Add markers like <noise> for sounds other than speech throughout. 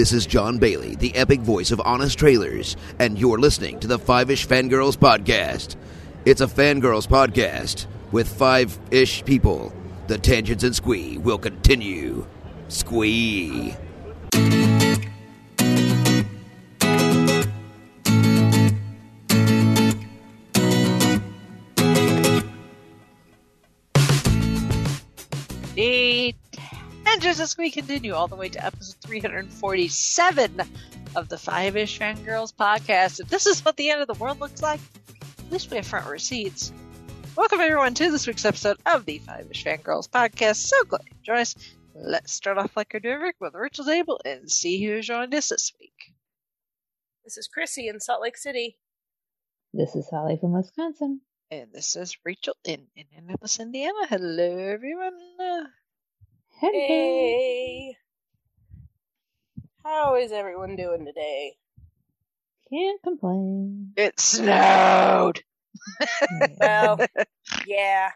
This is Jon Bailey, the epic voice of Honest Trailers, and you're listening to the Five Ish Fangirls Podcast. It's a fangirls podcast with five ish people. The tangents and squee will continue. Squee. Tangents as we continue all the way to episode 347 of the Five Ish Fangirls podcast. If this is what the end of the world looks like, at least we have front receipts. Welcome everyone to this week's episode of the Five Ish Fangirls podcast. So glad you joined us. Let's start off like we're doing with Rachel's Able and see who joined us this week. This is Chrissy in Salt Lake City. This is Holly from Wisconsin. And this is Rachel in Indianapolis, Indiana. Hello everyone. Hello. Hey. How is everyone doing today? Can't complain. It snowed. Well, yeah.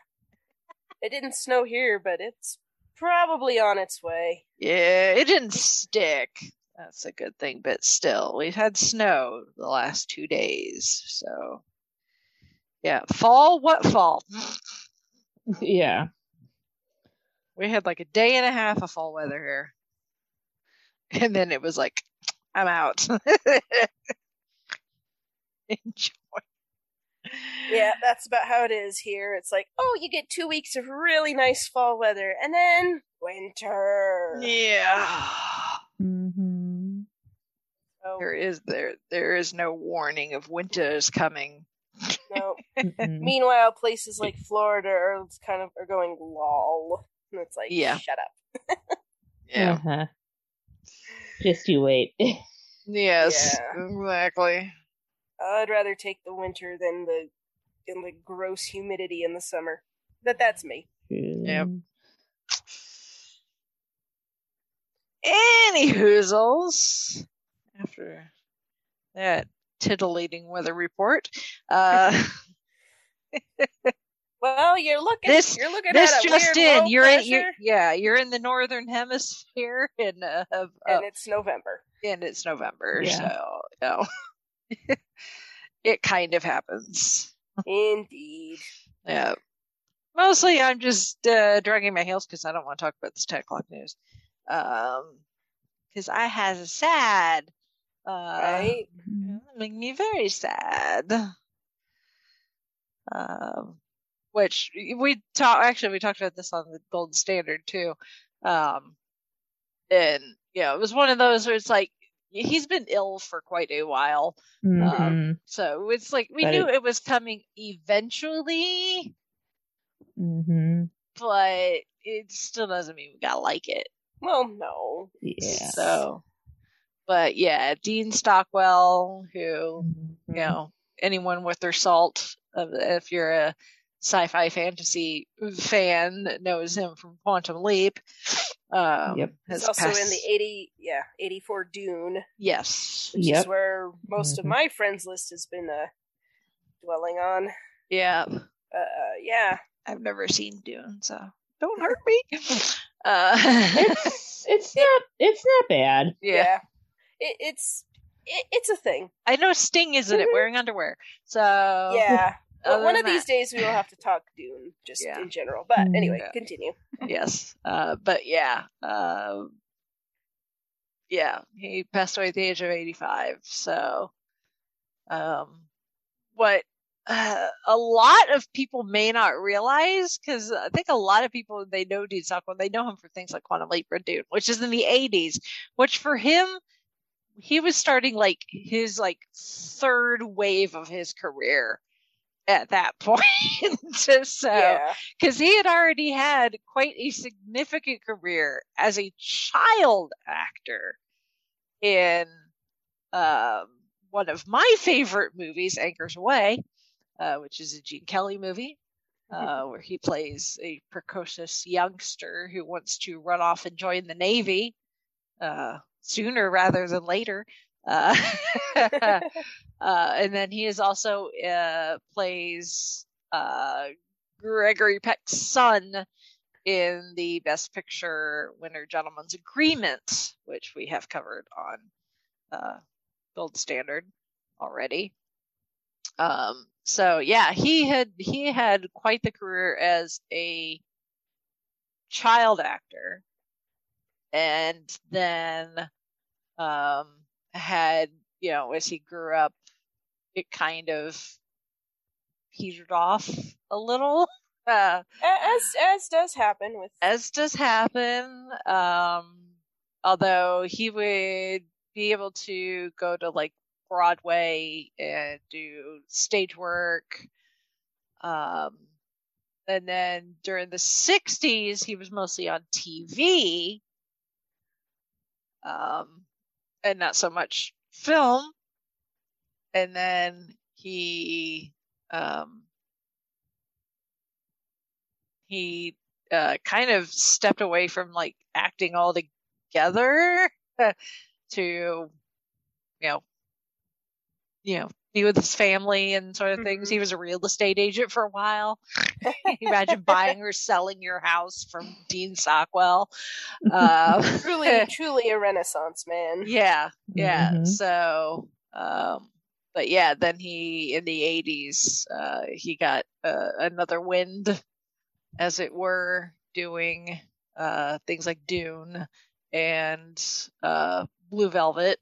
It didn't snow here, but it's probably on its way. Yeah, it didn't stick. That's a good thing, but still, we've had snow the last two days. So, yeah, fall. What fall? <laughs> yeah. We had like a day and a half of fall weather here, and then it was like, I'm out. <laughs> Enjoy. Yeah, that's about how it is here. It's like, oh, you get two weeks of really nice fall weather, and then winter. Yeah. Mm-hmm. Oh, There is there there is no warning of winter is coming. no. <laughs> Meanwhile, places like Florida are kind of are going lol, and it's like, Yeah. shut up. Yeah. Uh-huh. Just you wait. <laughs> Yes. Yeah. Exactly. I'd rather take the winter than the than the gross humidity in the summer. But that's me. Yep. Any hoozles. After that titillating weather report, uh, <laughs> <laughs> Well, you're looking. This- you're looking this at a just in. You're in. You're, yeah, you're in the northern hemisphere, <laughs> and uh, of, and of- it's November. and it's November, Yeah. so you know, <laughs> it kind of happens. Indeed. <laughs> Yeah. Mostly, I'm just uh, dragging my heels because I don't want to talk about this 10 o'clock news. Um, because I has a sad. Uh, Right? Make me very sad. Um, which we talk. Actually, we talked about this on the Golden Standard too. Um, and yeah, it was one of those where it's like he's been ill for quite a while. Mhm. So it's like we But knew it- it was coming eventually, Mhm. but it still doesn't mean we gotta like it. Well, no. Yeah. So, but yeah, Dean Stockwell, who Mhm. you know anyone with their salt, if you're a sci-fi fantasy fan, knows him from Quantum Leap. Um, Yep. has It's also in the eighty, yeah, eighty-four Dune, yes, which is where most of Mhm. my friends list has been uh, dwelling on. yeah. Uh, yeah. I've never seen Dune, so don't hurt me. <laughs> Uh, It's it's <laughs> not it's not bad. yeah. It, it's it, it's a thing. I know Sting isn't it Mhm. wearing underwear, so yeah. Well, one than of these days we will have to talk Dune, just Yeah. in general. But Mhm. anyway, Yeah. continue. <laughs> yes, uh, but yeah, uh, yeah, he passed away at the age of eighty-five. So, um, what uh, <sighs> a lot of people may not realize, because I think a lot of people they know Dean Stockwell, they know him for things like Quantum Leap or Dune, which is in the eighties, which for him. He was starting like his like third wave of his career at that <laughs> point. so yeah. because he had already had quite a significant career as a child actor in um, one of my favorite movies, Anchors Aweigh, uh, which is a Gene Kelly movie. Uh, where he plays a precocious youngster who wants to run off and join the Navy uh, sooner rather than later. Uh, <laughs> uh, and then he is also uh, plays uh, Gregory Peck's son in the Best Picture winner Gentleman's Agreement, which we have covered on uh, Gold Standard already. Um, so yeah, he had he had quite the career as a child actor, and then um, had you know as he grew up, it kind of petered off a little. <laughs> Uh, as as does happen with as does happen. Um, although he would be able to go to like Broadway and do stage work. Um, and then during the 60s, he was mostly on TV. Um, and not so much film. And then he, um, he uh, kind of stepped away from like acting all together <laughs> to you know you know be with his family and sort of mm-hmm. things he was a real estate agent for a while <laughs> imagine buying or selling your house from dean stockwell uh, <laughs> truly <laughs> truly a renaissance man yeah yeah mm-hmm. so um, but yeah then he in the 80s uh, he got uh, another wind as it were, doing uh, things like Dune and uh, Blue Velvet.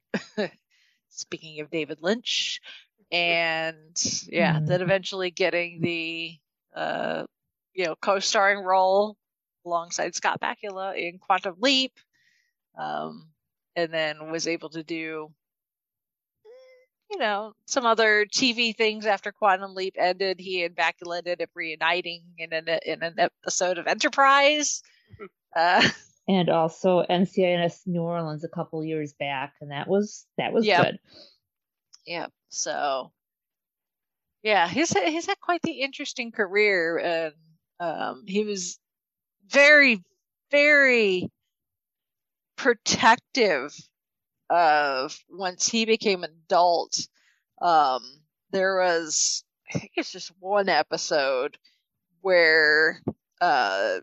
Speaking of David Lynch, and yeah, mm. then eventually getting the uh, you know co-starring role alongside Scott Bakula in Quantum Leap, um, and then was able to do you know, some other TV things after Quantum Leap ended. He and Bakula ended up reuniting in an in an episode of Enterprise. <laughs> Uh, and also NCIS New Orleans a couple years back, and that was that was yep. good. Yeah. So, yeah, he's he's had quite the interesting career, and um, he was very, very protective of once he became an adult, um, there was I think it's just one episode where uh,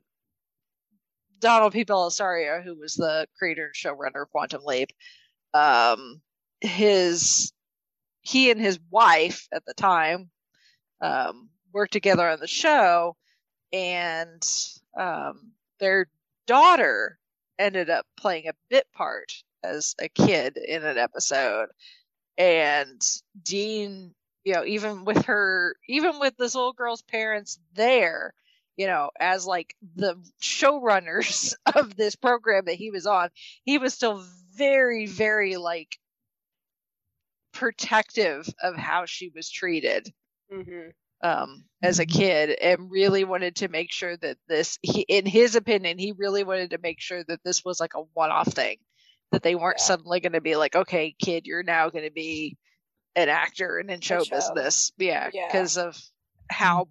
Donald P. Bellisario, who was the creator and showrunner of Quantum Leap, um, his he and his wife at the time um, worked together on the show, and um, their daughter ended up playing a bit part as a kid in an episode. And Dean, you know, even with her, even with this little girl's parents there, you know, as like the showrunners <laughs> of this program that he was on, he was still very, very like protective of how she was treated. Mm-hmm. Um, as a kid, and really wanted to make sure that this, he, in his opinion, he really wanted to make sure that this was like a one-off thing that they weren't yeah. suddenly going to be like, okay, kid, you're now going to be an actor and in show, show. business. Yeah, because yeah. of how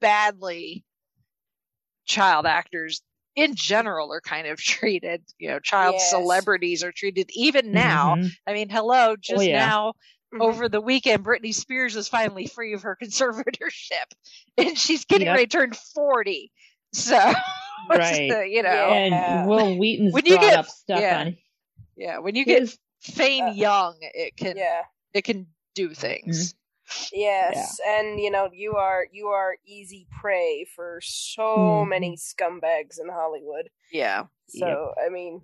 badly child actors in general are kind of <laughs> treated. You know, child yes. celebrities are treated even now. Mm-hmm. I mean, hello, just oh, yeah. now. Mm-hmm. Over the weekend, Britney Spears is finally free of her <laughs> conservatorship, <laughs> and she's getting yep. ready to turn forty. So, right, the, you know, and Wil Wheaton's when you brought get, up stuff yeah. on yeah, when you get Fane uh, young, it can yeah. it can do things. Mm-hmm. Yes, yeah. and you know you are you are easy prey for so mm. many scumbags in Hollywood. Yeah. So yep. I mean,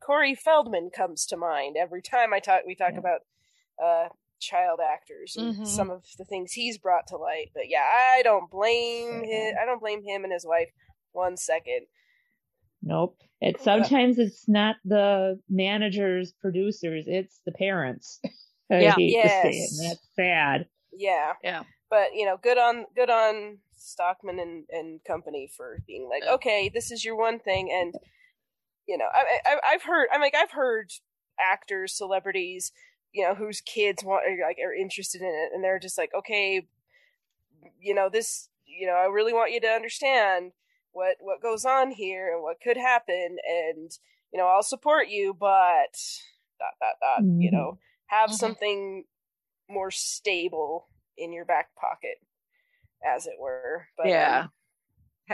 Corey Feldman comes to mind every time I talk. We talk yeah. about uh, child actors and mm-hmm. some of the things he's brought to light. But yeah, I don't blame him. I don't blame him and his wife one second. Nope. It sometimes it's not the managers, producers, it's the parents. <laughs> yeah. yes. That's sad. Yeah. Yeah. But you know, good on good on Stockman and, and company for being like, okay, this is your one thing, and you know, I, I I've heard I'm like I've heard actors, celebrities, you know, whose kids want are, like are interested in it, and they're just like, okay, you know, this, you know, I really want you to understand what what goes on here and what could happen and you know i'll support you but dot dot dot mm-hmm. you know have mm-hmm. something more stable in your back pocket as it were but yeah um,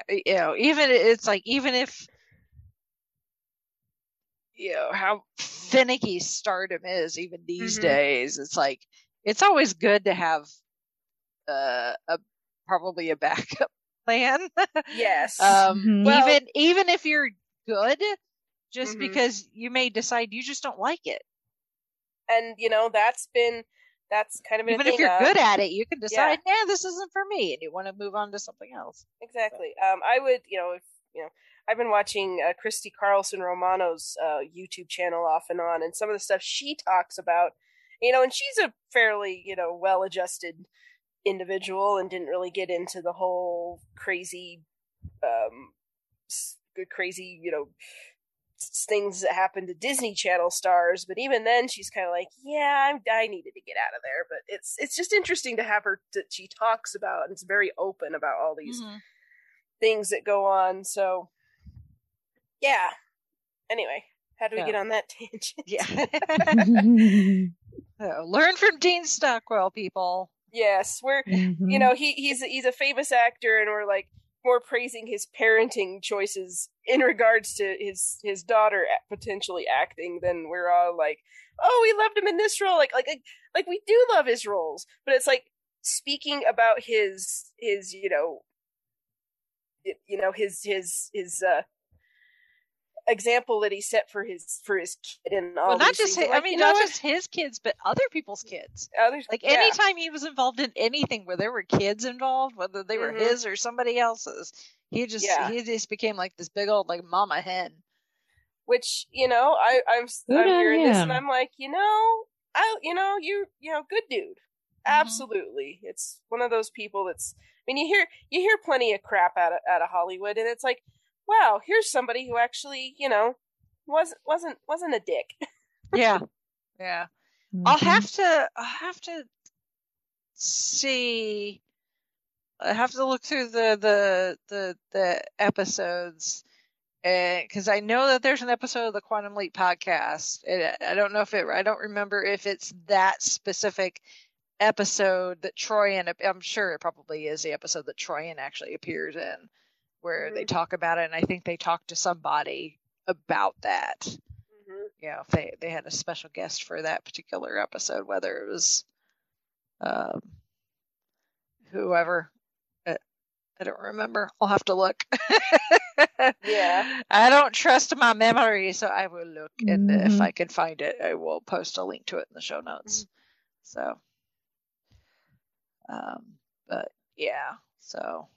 you know, even it's like even if you know how finicky stardom is, even these Mhm. days, it's like it's always good to have uh, a probably a backup <laughs> plan. Yes. um, Mhm. Well- even even if you're good, just Mhm. because you may decide you just don't like it. And you know that's been that's kind of Even if you're uh, good at it, you can decide, nah, this isn't for me, and you want to move on to something else. Exactly. Um, I would, you know, if you know, I've been watching uh, Christy Carlson Romano's uh, YouTube channel off and on, and some of the stuff she talks about, you know, and she's a fairly, you know, well-adjusted individual and didn't really get into the whole crazy, um, crazy, you know, things that happen to Disney Channel stars. But even then, she's kind of like, yeah, I'm, I needed to get out of there. But it's it's just interesting to have her that she talks about and it's very open about all these Mhm. things that go on. So, yeah. Anyway, how do we Yeah. get on that <laughs> tangent? Yeah. So, <laughs> <laughs> learn from Dean Stockwell, people. yes, we're Mhm. you know he he's he's a famous actor, and we're like more praising his parenting choices in regards to his his daughter potentially acting than we're all like, oh, we loved him in this role. Like like like, like we do love his roles, but it's like speaking about his his you know you know his his his uh example that he set for his for his kid and all Well, not just his, I'm I mean, not what? just his kids, but other people's kids. Others, Like yeah. anytime he was involved in anything where there were kids involved, whether they were Mhm. his or somebody else's, he just Yeah. he just became like this big old like mama hen. which you know I I'm Good I'm on hearing this and. I'm like you know I you know you you know good dude absolutely it's one of those people that's I mean you hear you hear plenty of crap out of out of Hollywood and it's like wow here's somebody who actually you know wasn't wasn't wasn't a dick <laughs> Yeah, yeah. I'll Mhm. have to I'll have to see. I have to look through the the the the episodes because I know that there's an episode of the Quantum Leap podcast. And I don't know if it. I don't remember if it's that specific episode that Troian. I'm sure it probably is the episode that Troian actually appears in, where they Mhm. talk about it, and I think they talked to somebody about that Mhm. you know, if they they had a special guest for that particular episode, whether it was um, whoever. I, I don't remember. I'll have to look. <laughs> Yeah. I don't trust my memory, so I will look, and if Mhm. I can find it, I will post a link to it in the show notes. So, um, but yeah, so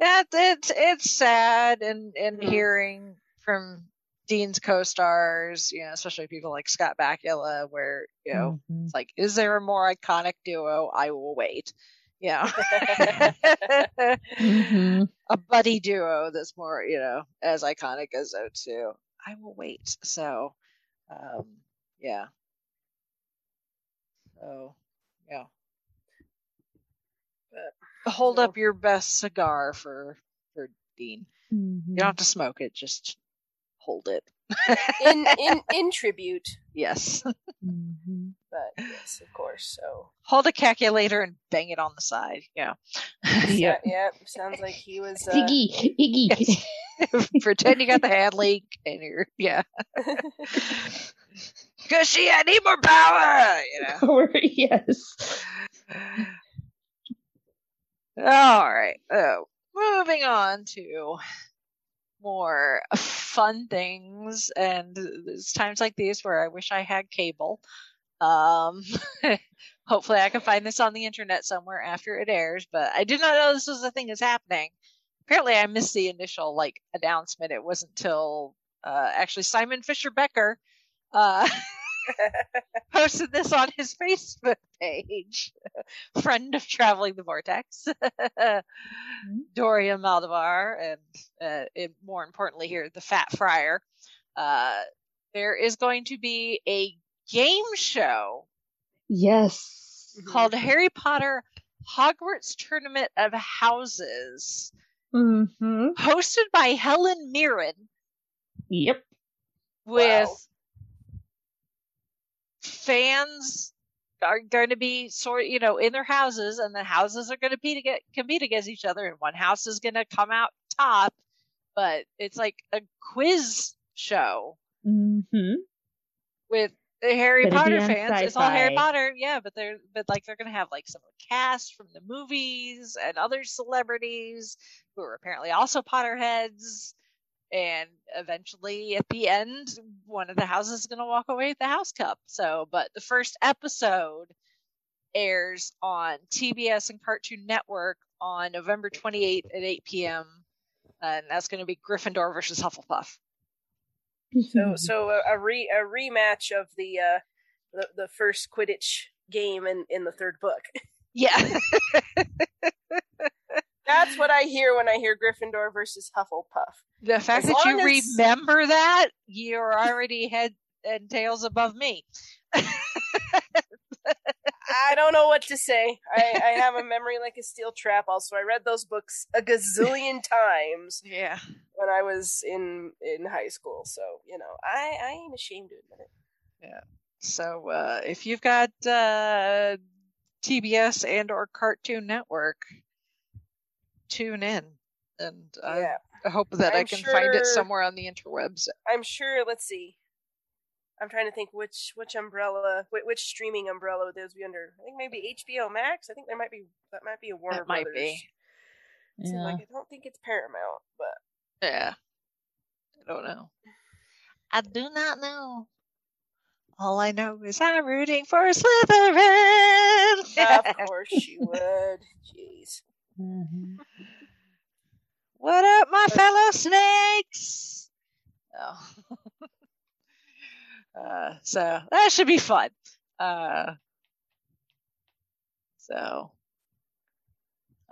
yeah, it's it's sad and and Mhm. hearing from Dean's co-stars, you know, especially people like Scott Bakula, where you know Mhm. it's like, is there a more iconic duo? I will wait. Yeah, <laughs> Mhm. a buddy duo that's more, you know, as iconic as those two. I will wait. So, um, yeah. So, yeah. But hold up your best cigar for for Dean. You Mhm. don't have to smoke it; just hold it. in in <laughs> in tribute yes, Mhm. but yes of course so hold a calculator and bang it on the side. Yeah. Yep. <laughs> yeah sounds like he was uh, Ziggy, Ziggy. <laughs> Pretend you got the handlink and you're yeah. Cause she I need more power, you know. Or- yes. All right. Oh, moving on to more fun things, and there's times like these where I wish I had cable. Um, <laughs> hopefully, I can find this on the internet somewhere after it airs. But I did not know this was a thing that's happening. Apparently, I missed the initial like announcement. It wasn't until uh, actually Simon Fisher Becker uh, <laughs> <laughs> posted this on his Facebook page. <laughs> Friend of Traveling the Vortex, <laughs> Dorium Maldovar, and uh, it, more importantly here, the Fat Friar. Uh, there is going to be a game show Yes. Mhm. called Harry Potter Hogwarts Tournament of Houses, Mm-hmm. hosted by Helen Mirren Yep. with Wow. Fans are going to be sort you know in their houses and the houses are going to be to get compete against each other and one house is going to come out top but it's like a quiz show Mm-hmm. with the Harry But it'd be Potter fans. It's all Harry. Potter, yeah, but they're but like they're gonna have like some of the cast from the movies and other celebrities who are apparently also Potterheads. And eventually, at the end, one of the houses is gonna walk away with the House Cup. So, but the first episode airs on TBS and Cartoon Network on November 28th at 8 p.m. And that's going to be Gryffindor versus Hufflepuff. So so a, a re a rematch of the uh the, the first Quidditch game in in the third book. Yeah. <laughs> That's what I hear when I hear Gryffindor versus Hufflepuff. The fact As that you as- remember that, you're already head and tails above me. I don't know what to say. I, I have a memory like a steel trap. Also, I read those books a gazillion <laughs> times Yeah. when I was in in high school. So you know, I I ain't ashamed to admit it. Yeah. So uh, if you've got uh, TBS and or Cartoon Network, tune in, and I yeah, hope that i I'm can find it somewhere on the interwebs. I'm sure. Let's see. I'm trying to think which which umbrella, which, which streaming umbrella would those be under? I think maybe HBO Max. I think there might be that might be a Warner That might Brothers. be. Seems yeah. like I don't think it's Paramount, but Yeah. I don't know. I do not know. All I know is I'm rooting for Slytherin. of <laughs> course you would. Jeez. Mhm. What up, my fellow snakes? Oh. <laughs> uh, so that should be fun. Uh, so,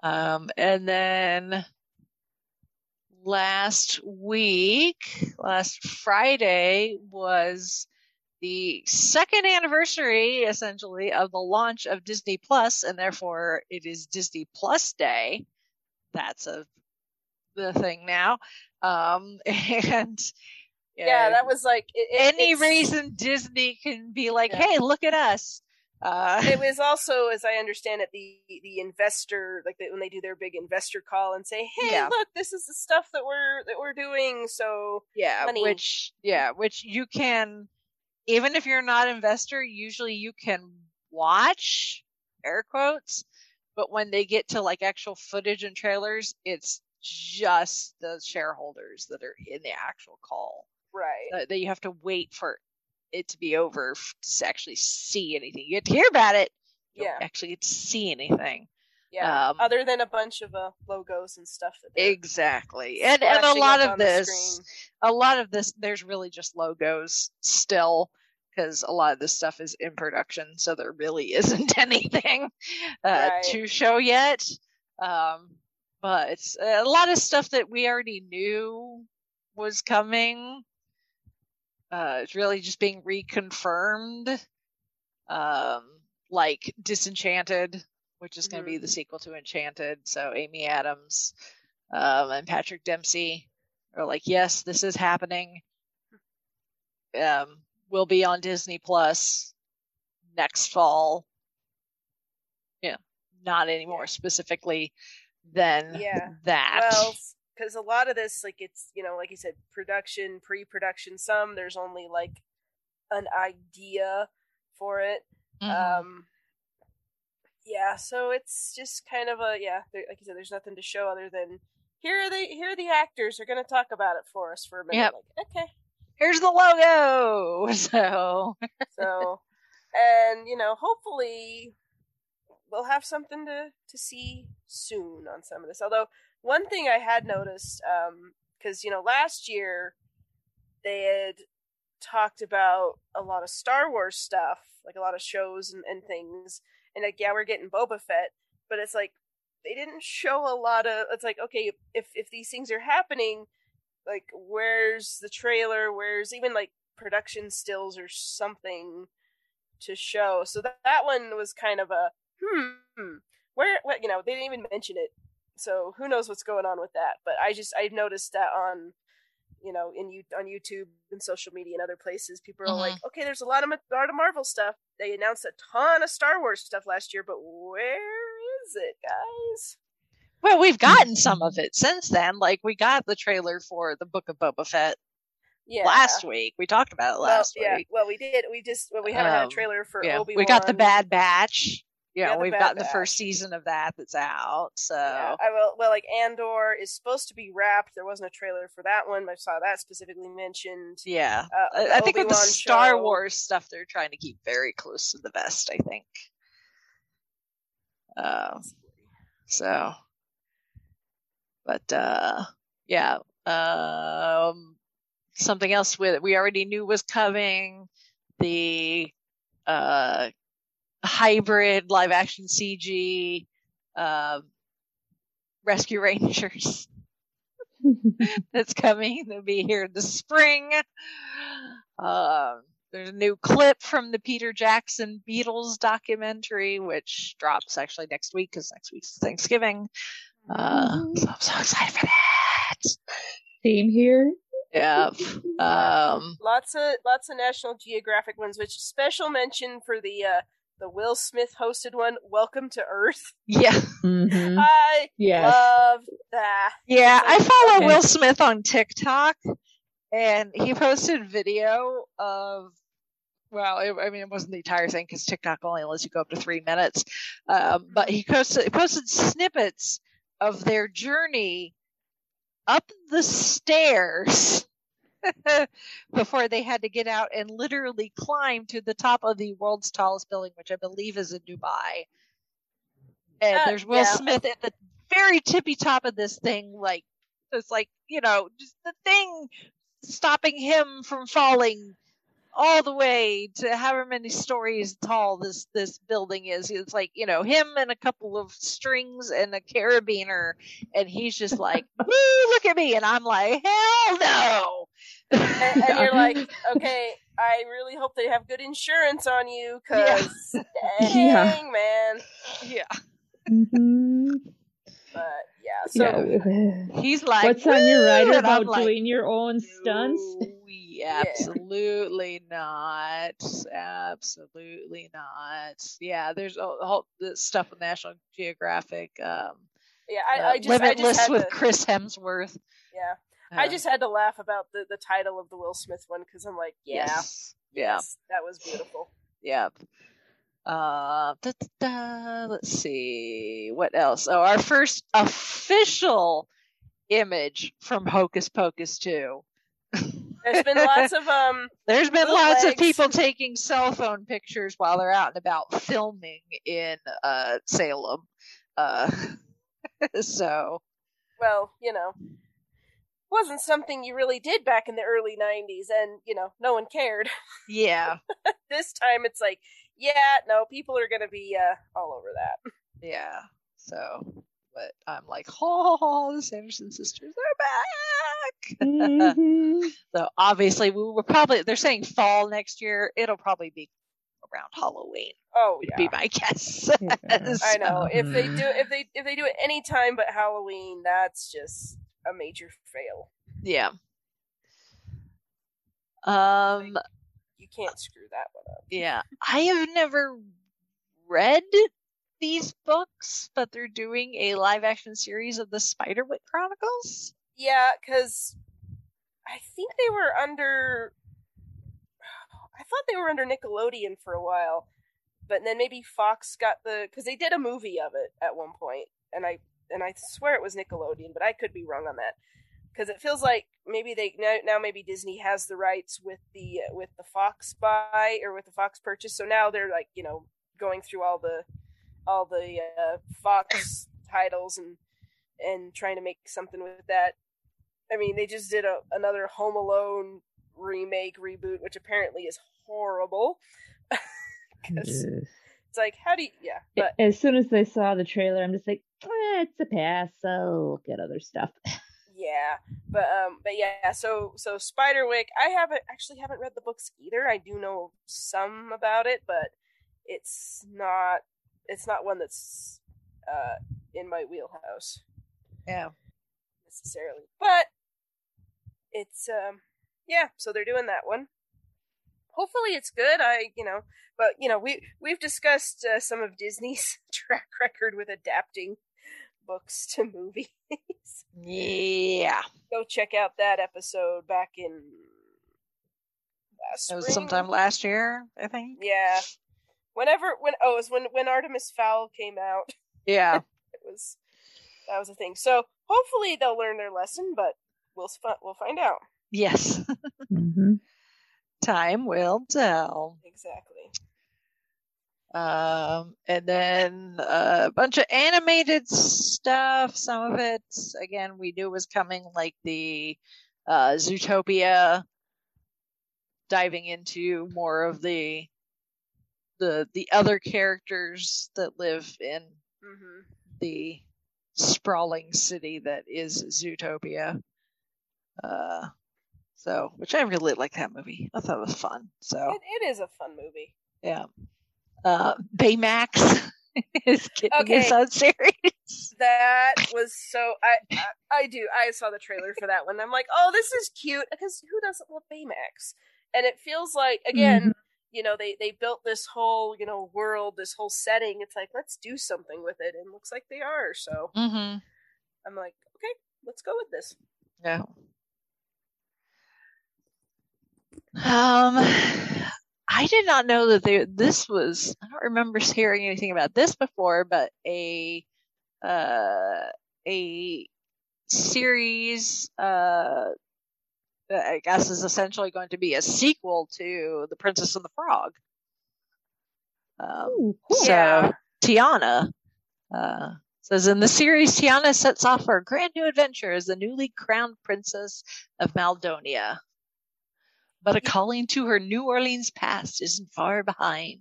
um, and then last week, last Friday was the second anniversary, essentially, of the launch of Disney Plus, and therefore it is Disney Plus Day. That's a the thing now. Um, <laughs> and Yeah, that was like it, it- any reason Disney can be like, Yeah. hey, look at us. Uh, It was <laughs> also, as I understand it, the the investor like the, when they do their big investor call and say, "Hey, Yeah. look, this is the stuff that we're that we're doing." So yeah, money. which yeah, which you can, even if you're not investor, usually you can watch air quotes, but when they get to like actual footage and trailers, it's just the shareholders that are in the actual call. right, uh, that you have to wait for it to be over f- to actually see anything. You get to hear about it, yeah, actually get to see anything. yeah. um, Other than a bunch of uh, logos and stuff. That Exactly, and and a lot of this, a lot of this, there's really just logos still. Because a lot of this stuff is in production, so there really <laughs> isn't anything uh, Right. to show yet. Um, but a lot of stuff that we already knew was coming. Uh, it's really just being reconfirmed. Um, like Disenchanted, which is going to be the sequel to Enchanted. So Amy Adams um, and Patrick Dempsey are like, yes, this is happening. Um, will be on Disney Plus next fall. Yeah, not any more specifically than Yeah. that. Well, <laughs> because a lot of this, like it's you know, like you said, production, pre-production. Some there's only like an idea for it. Mhm. Um, yeah, so it's just kind of a yeah, there, like you said, there's nothing to show other than here are the here are the actors are going to talk about it for us for a minute. Yep. Like, okay, Here's the logo. <laughs> So so and you know, hopefully we'll have something to to see soon on some of this. Although one thing I had noticed, um, because you know, last year they had talked about a lot of Star Wars stuff, like a lot of shows and, and things, and like yeah, we're getting Boba Fett, but it's like they didn't show a lot of. It's like okay, if if these things are happening, like where's the trailer? Where's even like production stills or something to show? So that that one was kind of a hmm. Where you know they didn't even mention it, so who knows what's going on with that? But I just I noticed that on you know, in you on YouTube and social media and other places, people are Mhm. like, okay, there's a lot of a lot of Marvel stuff. They announced a ton of Star Wars stuff last year, but where is it, guys? Well, we've gotten some of it since then. Like we got the trailer for the Book of Boba Fett Yeah, last week. We talked about it well, last yeah. week. Well, we did. We just well, we haven't had Um, a trailer for Yeah, Obi. we got the Bad Batch. Yeah, got the we've gotten the first season of that that's out. So Yeah, I will. Well, like Andor is supposed to be wrapped. There wasn't a trailer for that one. I saw that specifically mentioned. yeah, Uh, I, I think with the Star show- Wars stuff, they're trying to keep very close to the vest. I think. Um, so, but uh, yeah, um, something else with we already knew was coming. The uh, hybrid live action CG um, Rescue Rangers <laughs> that's coming. They'll be here this spring. Um, there's a new clip from the Peter Jackson Beatles documentary, which drops actually next week because next week's Thanksgiving. Uh, so I'm so excited for that. Same here. Yeah. <laughs> Um, lots of lots of National Geographic ones. Which special mention for the uh, the Will Smith hosted one. Welcome to Earth. yeah. hmm I Yes. love that. Yeah, I follow Okay. Will Smith on TikTok, and he posted video of. Well, it, I mean, it wasn't the entire thing because TikTok only lets you go up to three minutes. Um, but he posted, posted snippets of their journey up the stairs <laughs> before they had to get out and literally climb to the top of the world's tallest building, which I believe is in Dubai. And Uh, there's Will yeah. Smith at the very tippy top of this thing, like it's like you know, just the thing stopping him from falling all the way to however many stories tall this this building is. It's like you know him and a couple of strings and a carabiner, and he's just like, <laughs> "Woo, look at me!" And I'm like, "Hell no!" And, and <laughs> you're like, okay, I really hope they have good insurance on you, <laughs> cause <laughs> dang, Yeah. man. yeah, hmm But yeah, so yeah. <sighs> he's like, What's on your writer "Woo," and I'm about like, doing your own stunts? No, absolutely not. Absolutely not. Yeah, there's a whole this stuff with National Geographic. Um, yeah, I, uh, I just, I Limitless just had with to, Chris Hemsworth. yeah, I just had to laugh about the the title of the Will Smith one because I'm like, yeah, yes, yeah, yes, that was beautiful. yeah. Uh, da, da, da, let's see what else. Oh, our first official image from Hocus Pocus 2. There's been lots of um, <laughs> There's been lots of people taking cell phone pictures while they're out and about filming in uh, Salem. Uh, <laughs> so well, you know, wasn't something you really did back in the early '90s, and you know, no one cared. <laughs> yeah, this time, it's like, yeah, no, people are gonna be uh, all over that. yeah. So, but I'm like, <laughs> oh, the Sanderson sisters are back. <laughs> Mhm. so obviously, we were probably they're saying fall next year. It'll probably be around Halloween. Oh Would yeah, be my guess. Yeah. I know. If they Mhm. do, if they if they do it any time but Halloween, that's just a major fail. Yeah. Um. You can't screw that one up. Yeah, I have never read these books, but they're doing a live action series of the Spiderwick Chronicles. Yeah, because I think they were under. I thought they were under Nickelodeon for a while, but then maybe Fox got the because they did a movie of it at one point, and I and I swear it was Nickelodeon, but I could be wrong on that because it feels like maybe they now, now maybe Disney has the rights with the uh, with the Fox buy or with the Fox purchase, so now they're like you know going through all the all the uh, Fox <coughs> titles and and trying to make something with that. I mean, they just did a, another Home Alone remake reboot, which apparently is horrible. <laughs> 'Cause Ugh. it's like, how do you? Yeah, but As soon as I saw the trailer, I'm just like, eh, it's a pass. I'll look at other stuff. <laughs> yeah, but um, but yeah. So so Spiderwick, I haven't actually haven't read the books either. I do know some about it, but it's not it's not one that's uh in my wheelhouse Yeah. necessarily. But it's um yeah, so they're doing that one. Hopefully it's good. I you know, but you know we we've discussed uh, some of Disney's <laughs> track record with adapting books to <laughs> movies. Yeah. Go check out that episode back in last It was spring. sometime last year, I think. Yeah. Whenever when oh it was when when Artemis Fowl came out. <laughs> Yeah. It was that was a thing. So hopefully they'll learn their lesson, but we'll we'll find out. yes. hmm Time will tell. Exactly. Um, and then a bunch of animated stuff. Some of it, again, we knew was coming, like the uh, Zootopia, diving into more of the the the other characters that live in hmm the sprawling city that is Zootopia. Uh, so, which I really like that movie. I thought it was fun. So, It, it is a fun movie. yeah. Uh, Baymax <laughs> is getting Okay. his own series. That was so. I, I I do. I saw the trailer for that one. I'm like, oh, this is cute because who doesn't love Baymax? And it feels like again, Mm-hmm. you know, they they built this whole you know world, this whole setting. It's like let's do something with it, and looks like they are. So Mm-hmm. I'm like, okay, let's go with this. Yeah. Um, I did not know that there. This was. I don't remember hearing anything about this before, but a uh a series uh that I guess is essentially going to be a sequel to The Princess and the Frog. Um, Ooh, cool. so Yeah. Tiana uh, says in the series, Tiana sets off for a grand new adventure as the newly crowned princess of Maldonia. But a calling to her New Orleans past isn't far behind.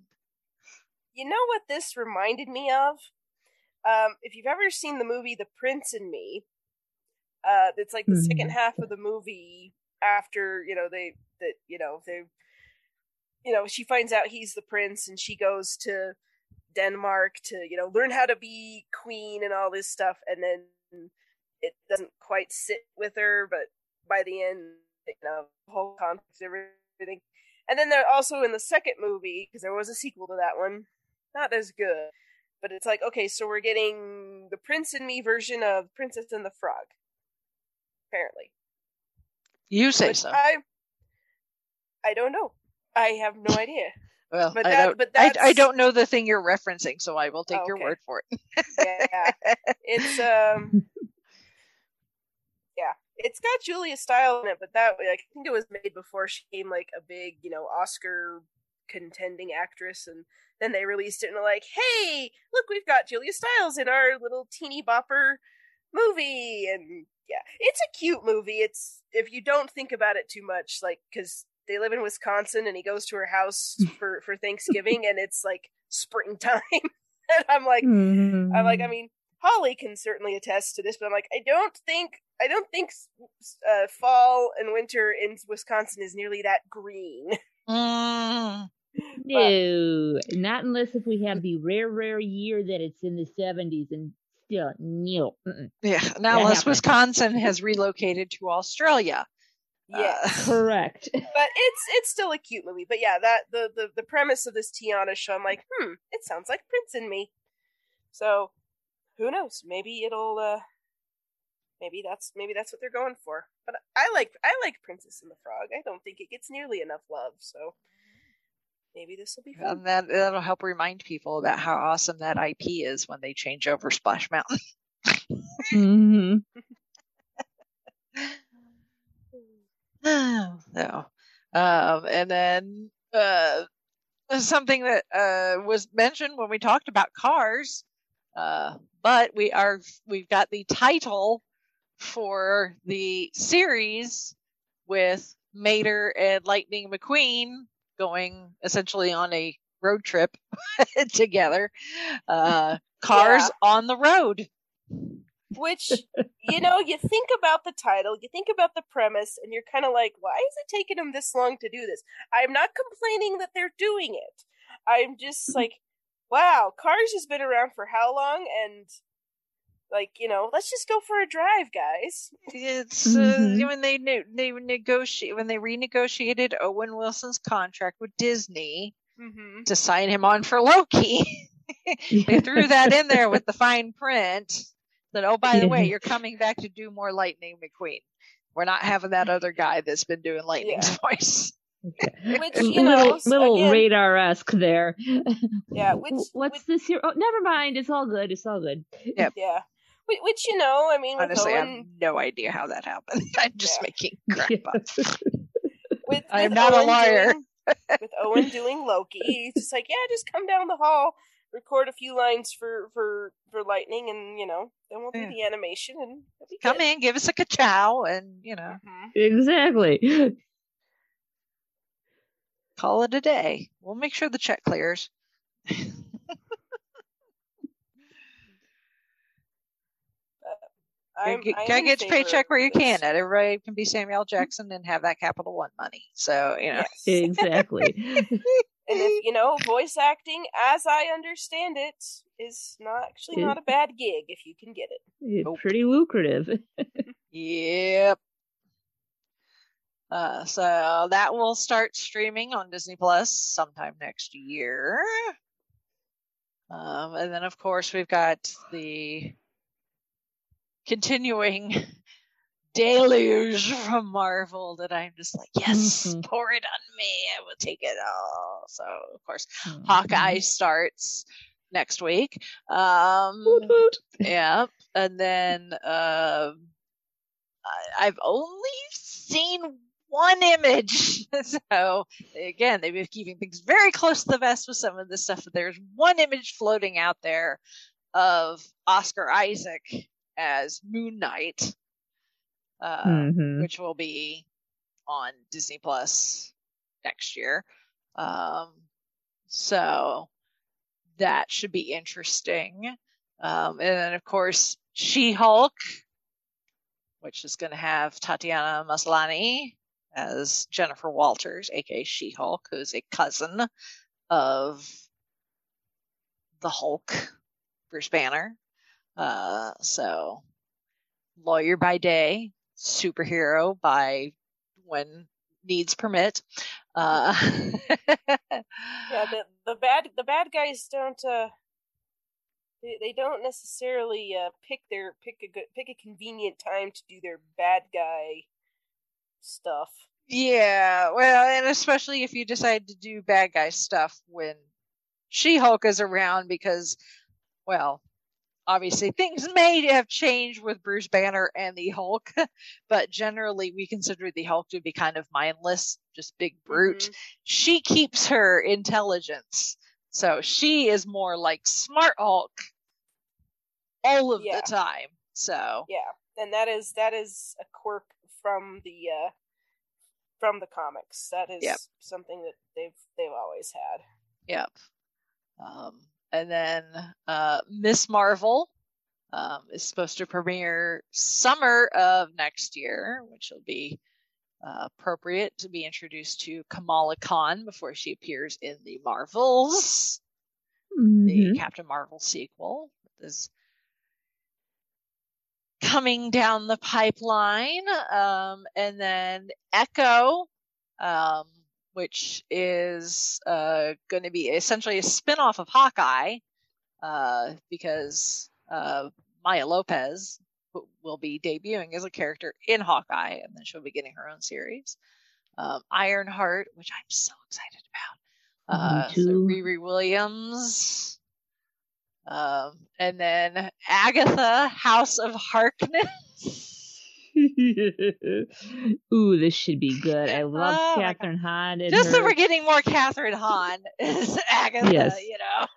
You know what this reminded me of? Um, if you've ever seen the movie The Prince and Me, uh, it's like the Mhm. second half of the movie after you know they that you know they you know she finds out he's the prince and she goes to Denmark to you know learn how to be queen and all this stuff and then it doesn't quite sit with her but by the end you know the whole conflict everything and then they're also in the second movie because there was a sequel to that one not as good but it's like okay so we're getting the prince and me version of princess and the frog apparently You say which so. i i don't know i have no idea well, but I that- don't. but I, I don't know the thing you're referencing, so I will take Oh, your word for it. yeah <laughs> it's um it's got julia stiles in it but that like i think it was made before she became like a big you know oscar contending actress and then they released it and like hey look we've got julia stiles in our little teeny bopper movie and yeah it's a cute movie it's if you don't think about it too much like because they live in wisconsin and he goes to her house <laughs> for for thanksgiving and it's like springtime <laughs> and i'm like Mhm. I'm like, I mean, Holly can certainly attest to this, but I'm like, I don't think, I don't think uh, fall and winter in Wisconsin is nearly that green. <laughs> Mm, No, not unless if we have the rare, rare year that it's in the 70s and still, no. Mm-mm. yeah. Now, That unless happened. Wisconsin has relocated to Australia. Yeah, Uh, <laughs> Correct. <laughs> but it's it's still a cute movie. But yeah, that the the the premise of this Tiana show, I'm like, hmm, it sounds like Prince and me. So who knows? Maybe it'll. uh Maybe that's maybe that's what they're going for. But I like I like Princess and the Frog. I don't think it gets nearly enough love. So maybe this will be fun. and that that'll help remind people about how awesome that IP is when they change over Splash Mountain. <laughs> <sighs> hmm no. Um, and then uh, something that uh, was mentioned when we talked about cars, uh, but we are we've got the title for the series with Mater and Lightning McQueen going essentially on a road trip <laughs> together. Uh, cars Yeah. on the road. Which, you know, you think about the title, you think about the premise, and you're kind of like, why is it taking them this long to do this? I'm not complaining that they're doing it. I'm just like, wow, Cars has been around for how long? And Like you know, let's just go for a drive, guys. It's Mhm. uh, when they ne- they negotiate when they renegotiated Owen Wilson's contract with Disney Mm-hmm. to sign him on for Loki. <laughs> they threw that in there with the fine print that oh by the way you're coming back to do more lightning mcqueen we're not having that other guy that's been doing lightning's Yeah. voice Which, you little know, little again- radar esque there. Yeah, which- what's which- this here? Oh, never mind. It's all good. It's all good. Yep. Yeah. Which, which you know, I mean, with honestly i have no idea how that happened <laughs> i'm just Yeah. making <laughs> crap up with, I am with not a Owen liar. doing- <laughs> with Owen doing Loki, he's just like, yeah, just come down the hall, record a few lines for for for Lightning, and you know, then we'll do Yeah. the animation and be come good. in give us a ka-chow and you know Mhm. exactly. call it a day we'll make sure the check clears I'm, you I'm gotta in get your paycheck where you can not everybody can be samuel jackson and have that capital one money so you know Yes. exactly. <laughs> And if you know, voice acting, as I understand it, is not actually not a bad gig if you can get it. Yeah, Nope. Pretty lucrative. <laughs> Yep. Uh, so that will start streaming on Disney Plus sometime next year. Um, and then, of course, we've got the continuing <laughs> deluge from Marvel that I'm just like, yes, Mhm. pour it on me. I will take it all. So, of course, Mm-hmm. Hawkeye starts next week. Um, Woot woot. yeah, and then um, I, I've only seen one image, <laughs> so again, they've been keeping things very close to the vest with some of this stuff. But there's one image floating out there of Oscar Isaac as Moon Knight, uh, Mhm. which will be on Disney Plus next year. Um, so that should be interesting. Um, and then, of course, She Hulk, which is going to have Tatiana Maslany as Jennifer Walters, aka She Hulk, who's a cousin of the Hulk, Bruce Banner. Uh, so, lawyer by day, superhero by when needs permit. Uh, <laughs> Yeah, the the bad the bad guys don't uh they, they don't necessarily uh pick their pick a good pick a convenient time to do their bad guy stuff. Yeah, well, and especially if you decide to do bad guy stuff when She Hulk is around because, well, obviously things may have changed with Bruce Banner and the Hulk, <laughs> but generally we consider the Hulk to be kind of mindless, just big brute. Mhm. She keeps her intelligence, so she is more like Smart Hulk all of Yeah. the time. So, Yeah, and that is that is a quirk from the uh from the comics. That is Yep. something that they've they've always had. Yep. Um, and then uh, Miss Marvel um, is supposed to premiere summer of next year, which will be uh, appropriate to be introduced to Kamala Khan before she appears in the Marvels, the Mhm. Captain Marvel sequel. Is coming down the pipeline, um, and then Echo, um, which is uh, going to be essentially a spin-off of Hawkeye, uh, because uh, Maya Lopez w- will be debuting as a character in Hawkeye, and then she'll be getting her own series. Um, Ironheart, which I'm so excited about. Uh, so. Riri Williams. Um, and then Agatha, House of Harkness. <laughs> <laughs> Ooh, this should be good. I <laughs> love Oh Kathryn Hahn. Just her, that we're getting more Kathryn Hahn <laughs> as Agatha, Yes. you know.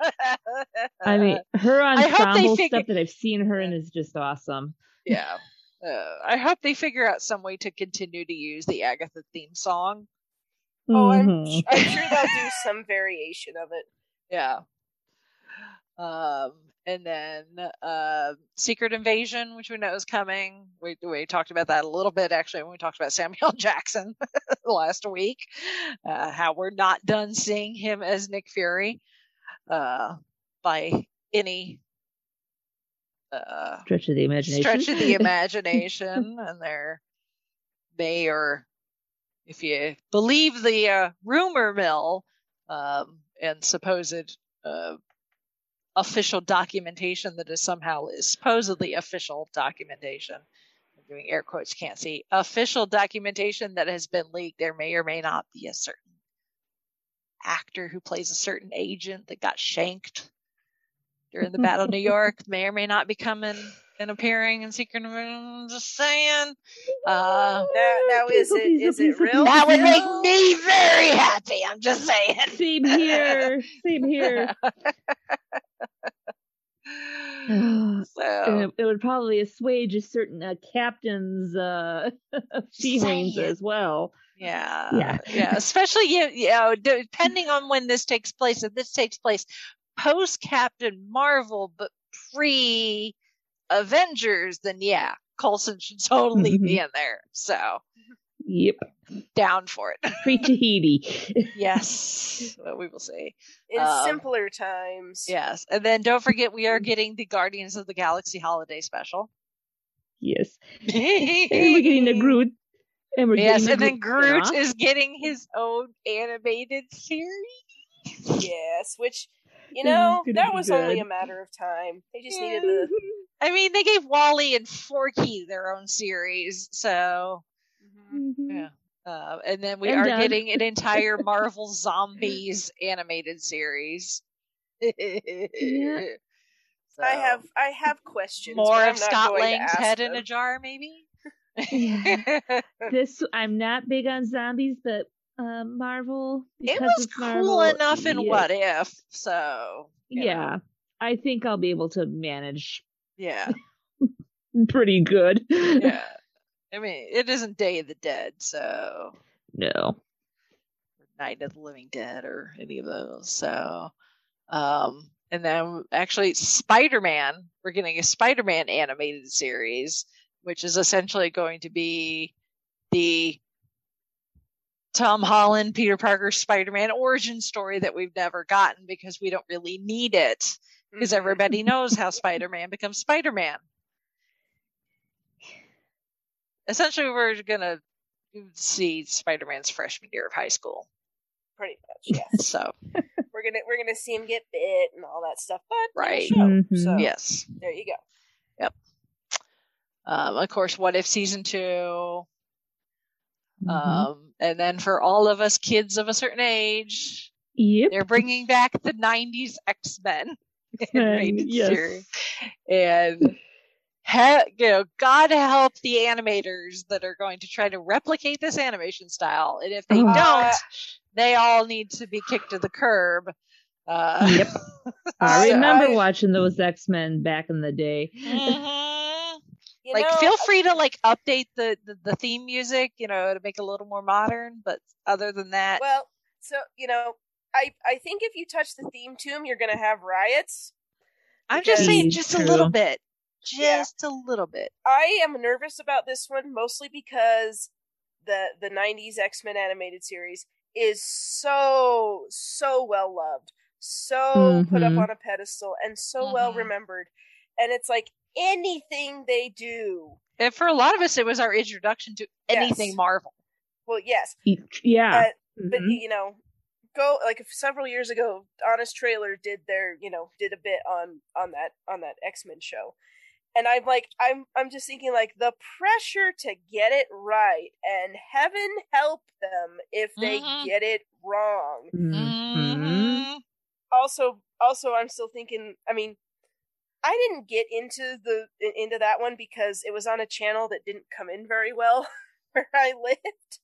I mean, her ensemble figure- stuff that I've seen her in is just awesome. yeah. Uh, I hope they figure out some way to continue to use the Agatha theme song. Oh, I'm Mhm. I'm sure they'll do some variation of it. Yeah. Um, and then uh, Secret Invasion, which we know is coming. We we talked about that a little bit actually when we talked about <laughs> Samuel Jackson <laughs> last week. Uh, how we're not done seeing him as Nick Fury uh, by any uh, Stretch of the imagination. stretch of the <laughs> imagination, and there may or if you believe the uh, rumor mill um, and supposed uh, official documentation that is somehow is supposedly official documentation. I'm doing air quotes, can't see official documentation that has been leaked. There may or may not be a certain actor who plays a certain agent that got shanked during the Battle of New <laughs> York. May or may not be coming and appearing in Secret Invasion. Just saying. Uh, now, now is it is it real? that would make me very happy. I'm just saying. Same here. Same here. <laughs> <sighs> And so it, it would probably assuage a certain uh, captain's uh, <laughs> feelings as well. yeah, Yeah. yeah. Especially you, you know, depending on when this takes place. If this takes place post Captain Marvel, but pre Avengers, then yeah, Coulson should totally be in there. So Yep. down for it. Pre <laughs> Tahiti. yes, <laughs> well, we will see. In Um, simpler times. Yes, and then don't forget we are getting the Guardians of the Galaxy holiday special. yes. <laughs> And we're getting the Groot. And we're Yes, getting and the then Groot spin-off. is getting his own animated series. Yes, which you know that be was only a matter of time. They just needed the. I mean, they gave Wally and Forky their own series, so Mhm. Mhm. yeah. Uh, and then we And are Doug. getting an entire <laughs> Marvel Zombies animated series. <laughs> So, I have I have questions. more of Scott Lang's ask head in a jar, maybe. Yeah. <laughs> This I'm not big on zombies, but uh, Marvel. it was it's cool Marvel, enough in yeah, What If, so you know, Yeah, I think I'll be able to manage yeah, pretty good. yeah. I mean, it isn't Day of the Dead, so no. Night of the Living Dead or any of those. So, um, and then actually Spider-Man, we're getting a Spider-Man animated series, which is essentially going to be the Tom Holland, Peter Parker, Spider-Man origin story that we've never gotten because we don't really need it because everybody knows how Spider-Man becomes Spider-Man. Essentially, we're gonna see Spider-Man's freshman year of high school. pretty much. yeah. <laughs> So, we're gonna we're gonna see him get bit and all that stuff. But Right. show, Mhm. So yes. there you go. Yep. Um, of course, What If Season 2. Mhm. Um, and then for all of us kids of a certain age, yep. they're bringing back the 90s X-Men. <laughs> X-Men, yes. series. And, he- you know, God help the animators that are going to try to replicate this animation style. And if they Oh. don't, they all need to be kicked to the curb. Uh, Yep. <laughs> I I- remember I- watching those X Men back in the day. mhm. Like know, feel free to like update the, the the theme music you know to make it a little more modern but other than that Well, so you know, I I think if you touch the theme tune, you're gonna have riots. i'm just saying because- just a little bit Yeah. just a little bit I am nervous about this one mostly because the the 90s X-Men animated series is so so well loved, so put up Mhm. on a pedestal and so well Mhm. remembered. And it's like anything they do. and for a lot of us it was our introduction to anything Yes. marvel Well, yes, Yeah. But Mhm. you know, go like several years ago, Honest Trailer did their you know did a bit on on that on that X Men show, and I'm like I'm I'm just thinking like the pressure to get it right, and heaven help them if they Mhm. get it wrong. Mhm. Mhm. Also, also I'm still thinking. I mean. I didn't get into the into that one because it was on a channel that didn't come in very well <laughs> where I lived.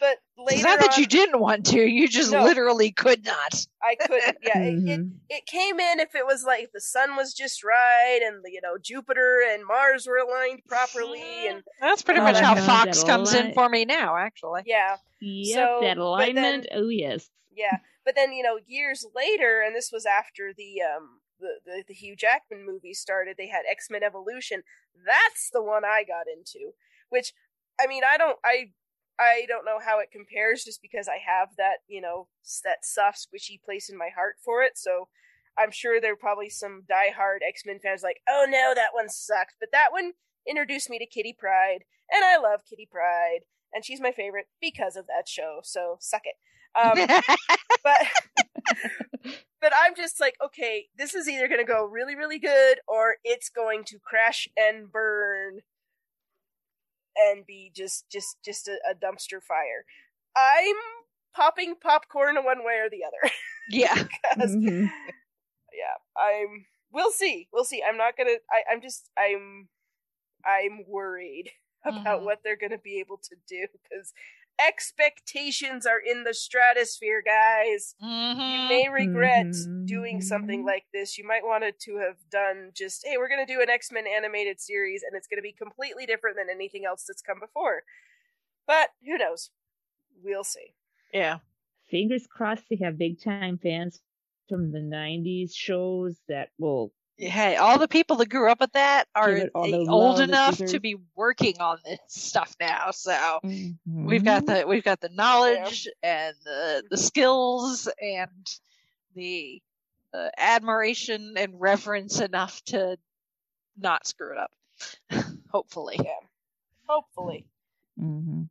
But later it's not that on, you didn't want to you just No. literally could not I couldn't. Yeah, it, it it came in if it was like the sun was just right and you know Jupiter and Mars were aligned properly and that's pretty Oh, much how fox comes in for me now actually yeah, Yep. So, that alignment. then- oh yes. yeah. But then you know years later, and this was after the um the the, the Hugh Jackman movie started. They had X Men Evolution. That's the one I got into. Which I mean, I don't I. I don't know how it compares just because I have that, you know, that soft squishy place in my heart for it. So I'm sure there are probably some diehard X Men fans like, oh no, that one sucked. But that one introduced me to Kitty Pryde, and I love Kitty Pryde, and she's my favorite because of that show. So suck it. Um, <laughs> but but I'm just like, okay, this is either going to go really really good or it's going to crash and burn and be just just just a, a dumpster fire. I'm popping popcorn one way or the other. <laughs> Yeah. <laughs> Mhm. yeah, I'm. We'll see. We'll see. I'm not gonna. I, I'm just. I'm. I'm worried <laughs> about Mhm. what they're gonna be able to do because expectations are in the stratosphere, guys. You Mhm. may regret doing Mhm. something like this. You might wanted to have done just, hey, we're gonna do an X Men animated series, and it's gonna be completely different than anything else that's come before. But who knows? We'll see. Yeah. Fingers crossed they have big time fans from the 90s shows that will Hey, all the people that grew up with that are Give it all the old enough to be working on this stuff now. So we've Mhm. got the we've got the knowledge and the the skills and the uh, admiration and reverence enough to not screw it up. <laughs> Hopefully. Yeah. Hopefully. Mhm.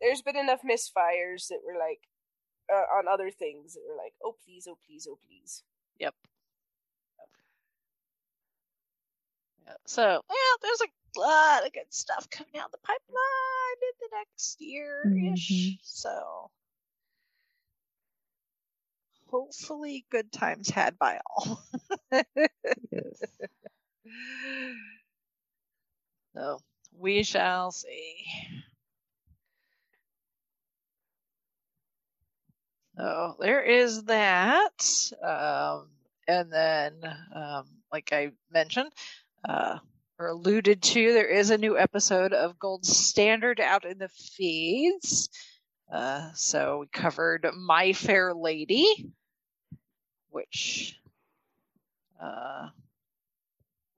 there's been enough misfires that were like uh, on other things that were like, oh please, oh please, oh please. Yep. Yeah, So, yeah, there's a lot of good stuff coming out the pipeline in the next year ish. Mhm. So, hopefully, good times had by all. Yes. <laughs> so, we shall see. So there is that. Um, and then, um, like I mentioned, uh, or alluded to, there is a new episode of Gold Standard out in the feeds. Uh, so we covered My Fair Lady, which uh,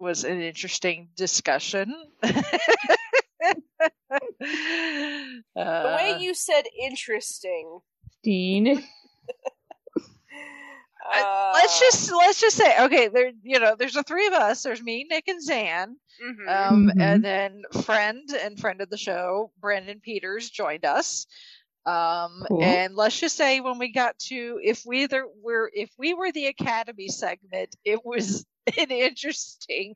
was an interesting discussion. <laughs> The Uh, way you said interesting. Dean. <laughs> Uh, let's just let's just say okay there you know there's the three of us there's me nick and zan mhm. um Mhm. and then friend and friend of the show brandon peters joined us um Cool. and let's just say when we got to if we either were if we were the academy segment it was <laughs> an interesting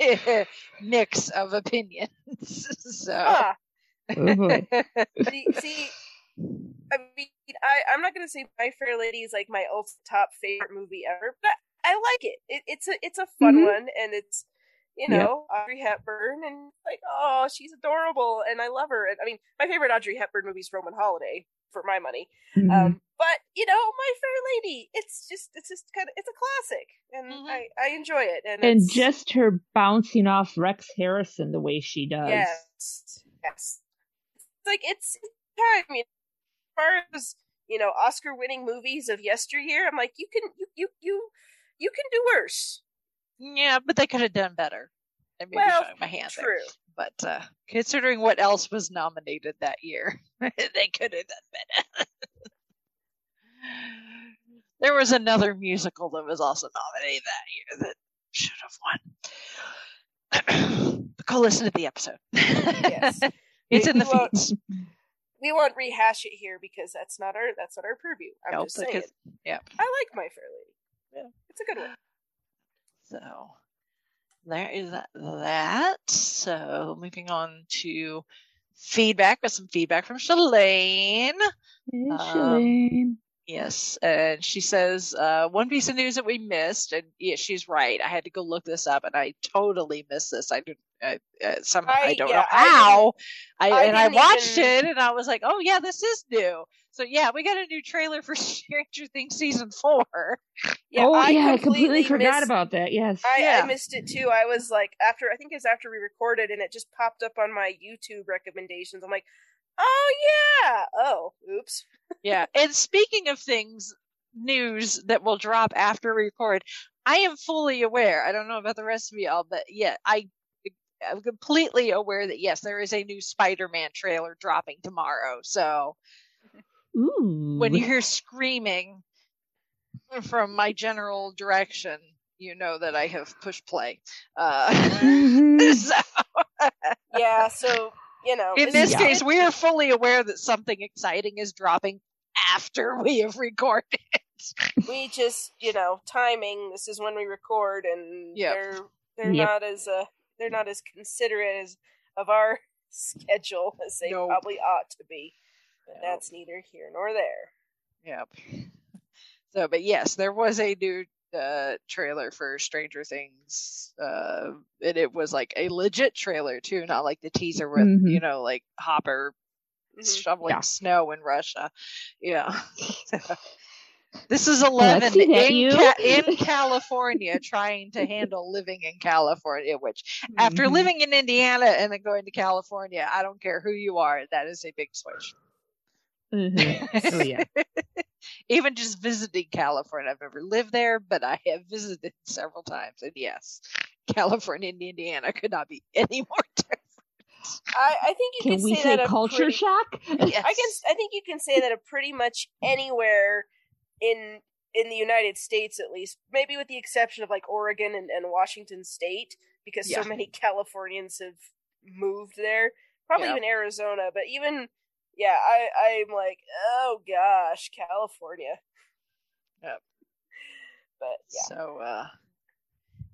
<laughs> mix of opinions <laughs> so Ah, boy. see, see, I mean, I, I'm not gonna say My Fair Lady is like my ult top favorite movie ever, but I like it. it it's a it's a fun Mhm. one, and it's you Yep. know Audrey Hepburn, and like oh she's adorable, and I love her. And I mean, my favorite Audrey Hepburn movie is Roman Holiday for my money. Mhm. Um, but you know, My Fair Lady, it's just it's just kind of it's a classic, and Mhm. I I enjoy it. And and just her bouncing off Rex Harrison the way she does. Yes, yes. It's like it's I mean, as far as you know, Oscar-winning movies of yesteryear, I'm like, you can you you you you can do worse. yeah but they could have done better I may Well, my hand there. True. but uh, considering what else was nominated that year, <laughs> they could have done better. <laughs> there was another musical that was also nominated that year that should have won. <clears throat> go listen to the episode. Yes. <laughs> it's We- in the won't- feeds. We won't rehash it here because that's not our that's not our purview. I'm Nope, just saying. because- yeah. I like My Fair Lady. Yeah. It's a good one. So there is that. that. So moving on to feedback with some feedback from Shalane. Hey, Um, Shalane. Yes, and she says uh, one piece of news that we missed, and yeah, she's right. I had to go look this up, and I totally missed this. I didn't uh, uh, somehow I, I- don't yeah, know how. I, I and I watched even- it, and I was like, oh yeah, this is new. So yeah, we got a new trailer for <laughs> Stranger Things season four. Yeah, oh I yeah, I completely, completely forgot missed- about that. Yes. I, Yeah. I missed it too. I was like, after I think it was after we recorded, and it just popped up on my YouTube recommendations. I'm like, oh yeah, oh, oops. Yeah, and speaking of things, news that will drop after we record, I am fully aware. I don't know about the rest of y'all, but yeah, I. I'm completely aware that yes, there is a new Spider-Man trailer dropping tomorrow. So Ooh. when you hear screaming, from my general direction, you know that I have pushed play. Uh, <laughs> Mhm. so, yeah, so you know, in this Yeah. case, we are fully aware that something exciting is dropping after we have recorded. <laughs> we just you know timing. This is when we record, and Yep. they're they're Yep. not as uh they're not as considerate as of our <laughs> schedule as they Nope. probably ought to be. But Nope. that's neither here nor there. Yep. So, but yes, there was a new uh, trailer for Stranger Things, uh, and it was like a legit trailer too, not like the teaser with Mhm. you know like Hopper Mhm. shoveling Yeah. snow in Russia. Yeah. <laughs> this is <laughs> Eleven in, you. Ca- in <laughs> California trying to handle living in California, which after Mhm. living in Indiana and then going to California, I don't care who you are, that is a big switch. Mhm. Oh yeah. Even just visiting California. I've never lived there, but I have visited <laughs> several times. And yes, California and Indiana could not be <laughs> any more different. I, I think you Can can we say, say that a culture pretty, shock? <laughs> I can I think you can say that of pretty much anywhere in in the United States at least, maybe with the exception of like Oregon and, and Washington State, because Yeah. so many Californians have moved there. Probably Yeah. even Arizona, but even yeah, I I'm like, oh gosh, California. Yep. But yeah. So, uh,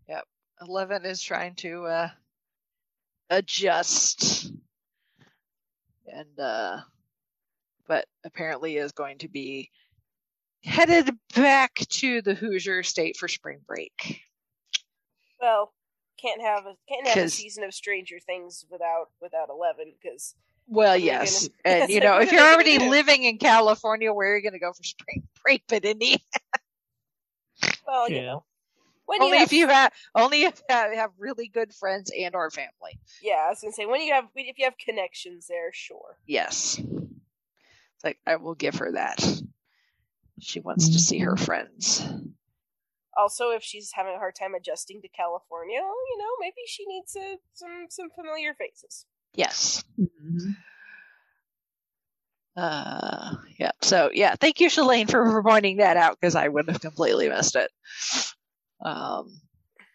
yep. Eleven is trying to uh, adjust, and uh, but apparently is going to be headed back to the Hoosier State for spring break. Well, can't have a can't have a season of Stranger Things without without Eleven because Well, What are you yes, gonna- <laughs> and you know, if you're already living in California, where are you going to go for spring <laughs> break? But Indiana, well you know when only you have, if you have only if you have really good friends and or family. yeah I was gonna say when you have if you have connections there sure Yes. It's like I will give her that. She wants to see her friends. also if she's having a hard time adjusting to California you know maybe she needs uh, some some familiar faces Yes. Mhm. Uh yeah. So yeah, thank you, Shalane, for, for pointing that out because I would have completely missed it. Um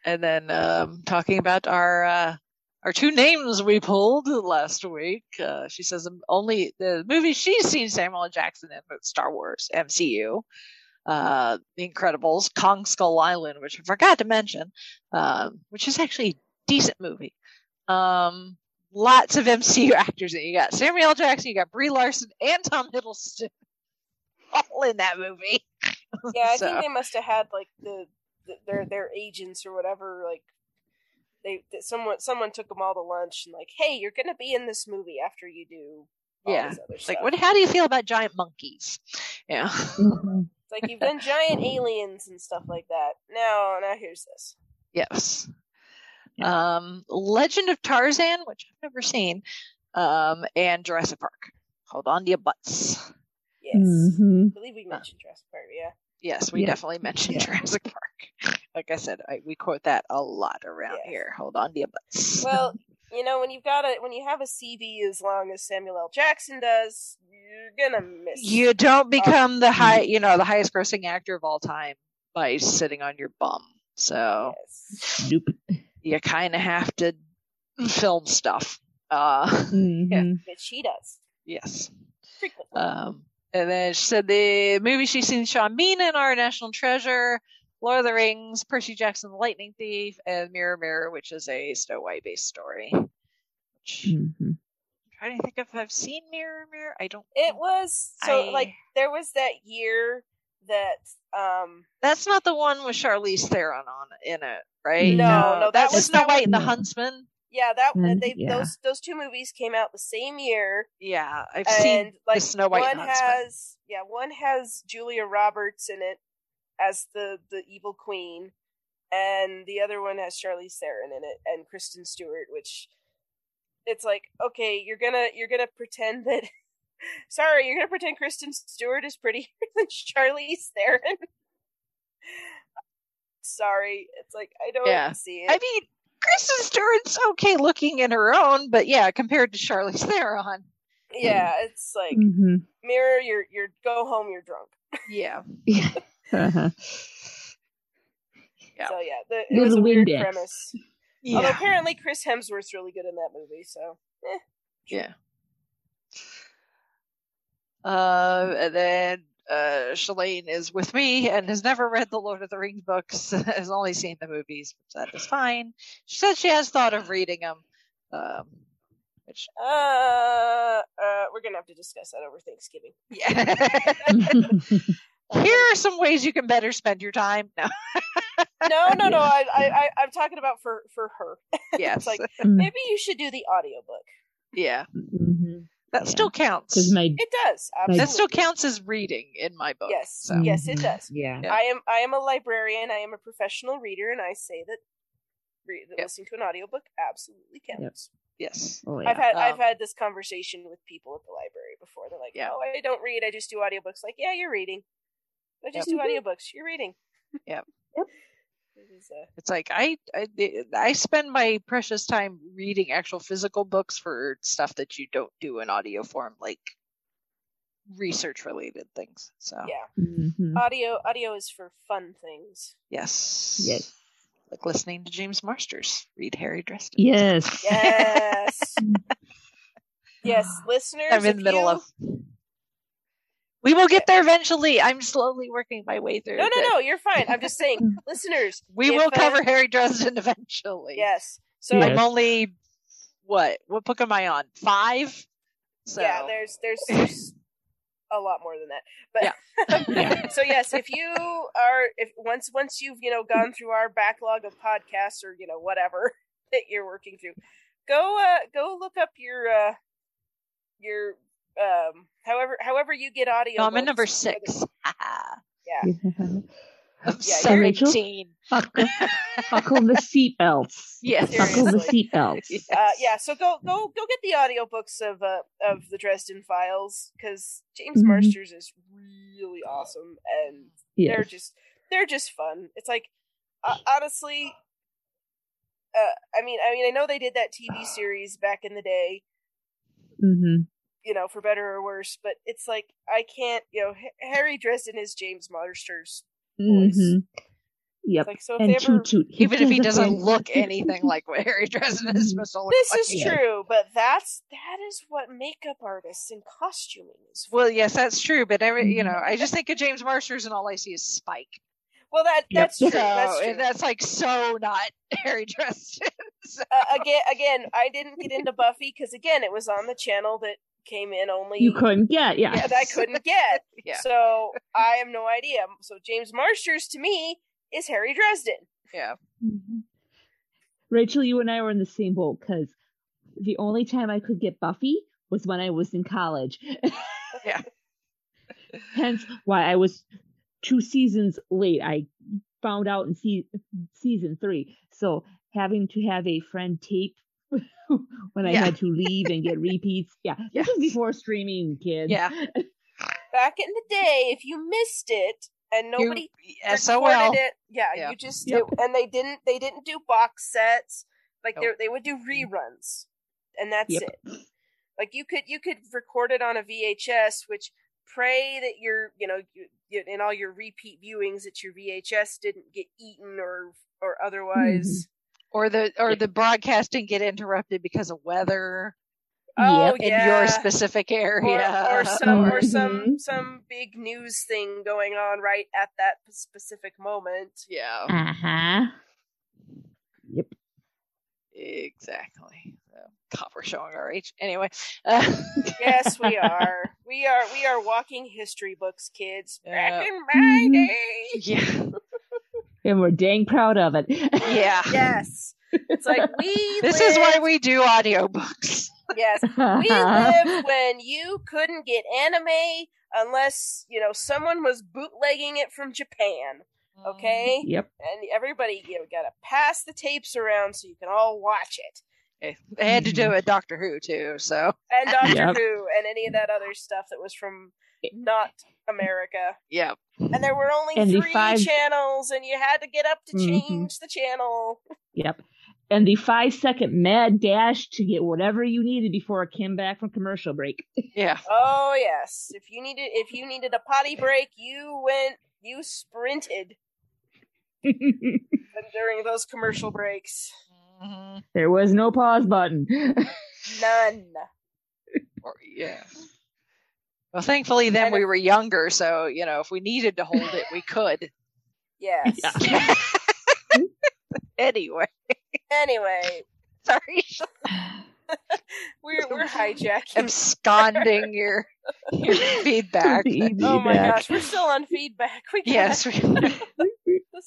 and then um talking about our uh our two names we pulled last week. Uh, she says only the movie she's seen Samuel L. Jackson in but Star Wars MCU, uh, The Incredibles, Kong Skull Island, which I forgot to mention, um, which is actually a decent movie. Um, lots of MCU actors in it. You got Samuel L. Jackson, you got Brie Larson, and Tom Hiddleston, <laughs> all in that movie. <laughs> yeah I So- think they must have had like the, the their their agents or whatever like they that someone someone took them all to lunch and like hey you're gonna be in this movie after you do all Yeah. this other It's like, stuff. what? How do you feel about giant monkeys? Yeah. Mhm. Like you've done giant aliens and stuff like that. Now, now here's this. Yes. Um, Legend of Tarzan, which I've never seen, um, and Jurassic Park. Hold on to your butts. Yes, Mhm. I believe we mentioned Jurassic Park. Yeah, Yes, we Yeah. definitely mentioned Yeah. Jurassic Park. <laughs> Like I said, I, we quote that a lot around Yeah. here. Hold on to your butts. well, <laughs> you know when you've got a when you have a CV as long as Samuel L. Jackson does, you're gonna miss. you don't become the high, you know, the highest grossing actor of all time by sitting on your bum. So Yes. Nope. You kind of have to film stuff. Uh, Mhm. Which he does yes. frequently. Um, and then she said the movie she's seen Sean Bean in Our National Treasure, Lord of the Rings, Percy Jackson the Lightning Thief, and Mirror Mirror, which is a Snow White based story. Which Mhm. I'm trying to think if I've seen Mirror Mirror. I don't. it was so I- like there was that year that um That's not the one with Charlize Theron on in it, right? No, no, that that's was- Snow White and the Huntsman. yeah that Mm, they yeah. those those two movies came out the same year Yeah, I've and seen like the Snow White one and Huntsman. has yeah one has Julia Roberts in it as the the evil queen and the other one has Charlize Theron in it and Kristen Stewart which it's like okay you're gonna you're gonna pretend that sorry you're gonna pretend Kristen Stewart is prettier <laughs> than Charlize Theron sorry it's like I don't Yeah. see it I mean, Kristen Stewart's okay looking in her own, but yeah, compared to Charlize Theron, yeah it's like Mhm. mirror you're you're go home you're drunk yeah. <laughs> Yeah. Uh-huh. Yeah. So yeah, the, it Little was a weird Windex. premise. Although apparently Chris Hemsworth's really good in that movie, so eh. Yeah. Uh, and then uh, Shalane is with me and has never read the Lord of the Rings books, <laughs> has only seen the movies, which that is fine. She says she has thought of reading them. Um, which, uh, uh, we're gonna have to discuss that over Thanksgiving. yeah. <laughs> <laughs> Here are some ways you can better spend your time. No. No, no, no. I, I, I, I'm talking about for for her. yes. like- Maybe you should do the audiobook. yeah. Mhm. That Yeah. still counts. Because my It does. Absolutely. That still counts as reading in my book. Yes, So. yes, it Mhm. does. Yeah. Yeah. I am I am a librarian. I am a professional reader, and I say that, re- that Yep. listening to an audiobook absolutely counts. Yes. Oh yeah. I've had I've Um, had this conversation with people at the library before. They're like, Yeah. "Oh, I don't read. I just do audiobooks." Like, yeah, you're reading. I just Yep. do audiobooks. You're reading. Yep. Yep. It is, It's like I, I I spend my precious time reading actual physical books for stuff that you don't do in audio form, like research related things. So yeah, Mhm. audio audio is for fun things. yes, Yes. like listening to James Marsters read Harry Dresden. Yes. Yes, <laughs> yes, listeners. I'm in the middle you- of. We will get there eventually. I'm slowly working my way through. No, no, it. no. You're fine. I'm just saying, <laughs> listeners. We will uh, cover Harry Dresden eventually. Yes. So Yes. I'm only what? What book am I on? Five. So yeah, there's there's there's a lot more than that. But <laughs> Yeah. so yes, if you are if once once you've you know gone through our backlog of podcasts or you know whatever <laughs> that you're working through, go uh go look up your uh your um however however you get audio. no, I'm at number six. <laughs> Yeah. of <laughs> Yeah, you're- Rachel? seventeen. Buckle, buckle the seatbelts. Yes. Buckle the Seriously. seatbelts. Uh, yeah, so go go go get the audiobooks of uh, of the Dresden Files because James Mhm. Marsters is really awesome and they're just they're just fun. It's like uh, honestly, uh, I mean, I mean, I know they did that TV series back in the day, hmm you know, for better or worse, but it's like I can't, you know, H- Harry Dresden is James Marsters. Voice. hmm Yep. Like so if and they ever. toot toot. Even if he does a doesn't thing. look <laughs> anything like what Harry Dresden is supposed to look This like. is true, but that's that is what makeup artists and costuming is. For. Well, yes, that's true, but every you know, Mhm. I just think of James Marsters and all I see is Spike. Well, that Yep. that's true. So That's true. and that's like so not <laughs> Harry Dresden. <laughs> So- uh, again, again, I didn't get into Buffy because again, it was on the channel that came in only You couldn't get, yeah. that I couldn't get. <laughs> yeah, So I have no idea. So James Marsters to me is Harry Dresden. yeah. Mhm. Rachel, you and I were in the same boat because the only time I could get Buffy was when I was in college. <laughs> Yeah. Hence why I was two seasons late. I found out in se- season three. So having to have a friend tape <laughs> when I Yeah. had to leave and get repeats. Yeah. Yeah. <laughs> This was before streaming, kids. Yeah. <laughs> Back in the day, if you missed it and nobody You, SOL. recorded it, yeah, Yeah. you just Yep. it- and they didn't they didn't do box sets. Like Nope. they they would do reruns, and that's Yep. it. Like you could you could record it on a VHS, which pray that your you know you, you, in all your repeat viewings that your VHS didn't get eaten or or otherwise. Mm-hmm. Or the or the broadcast didn't get interrupted because of weather Oh Yep. in yeah. your specific area. or some or <laughs> some some big news thing going on right at that specific moment. yeah, Uh huh. Yep. exactly. So, God, we're showing our age anyway. Uh, <laughs> Yes, we are. We are we are walking history books, kids. Back Yeah. in my Mhm. day. yeah, And we're dang proud of it. yeah. <laughs> Yes. It's like we This is why we do audiobooks. Yes. <laughs> We lived when you couldn't get anime unless, you know, someone was bootlegging it from Japan. Okay? Mm-hmm. Yep. And everybody, you know, gotta pass the tapes around so you can all watch it. Okay. They had to do it Doctor Who too, so And Doctor Yep. Who and any of that other stuff that was from not America. yeah. And there were only And three five- channels and you had to get up to Mhm. change the channel. Yep. And the five second mad dash to get whatever you needed before it came back from commercial break. Yeah. Oh yes. If you needed if you needed a potty break, you went You sprinted And <laughs> during those commercial breaks. Mhm. there was no pause button. <laughs> None. Or, yeah. Well, thankfully, then we were younger, so you know, if we needed to hold it, we could. Yes. Yeah. <laughs> anyway, Anyway, sorry, <laughs> we're we're hijacking. absconding your your <laughs> feedback. The Oh my gosh, we're still on feedback. We gotta- yes, we, this is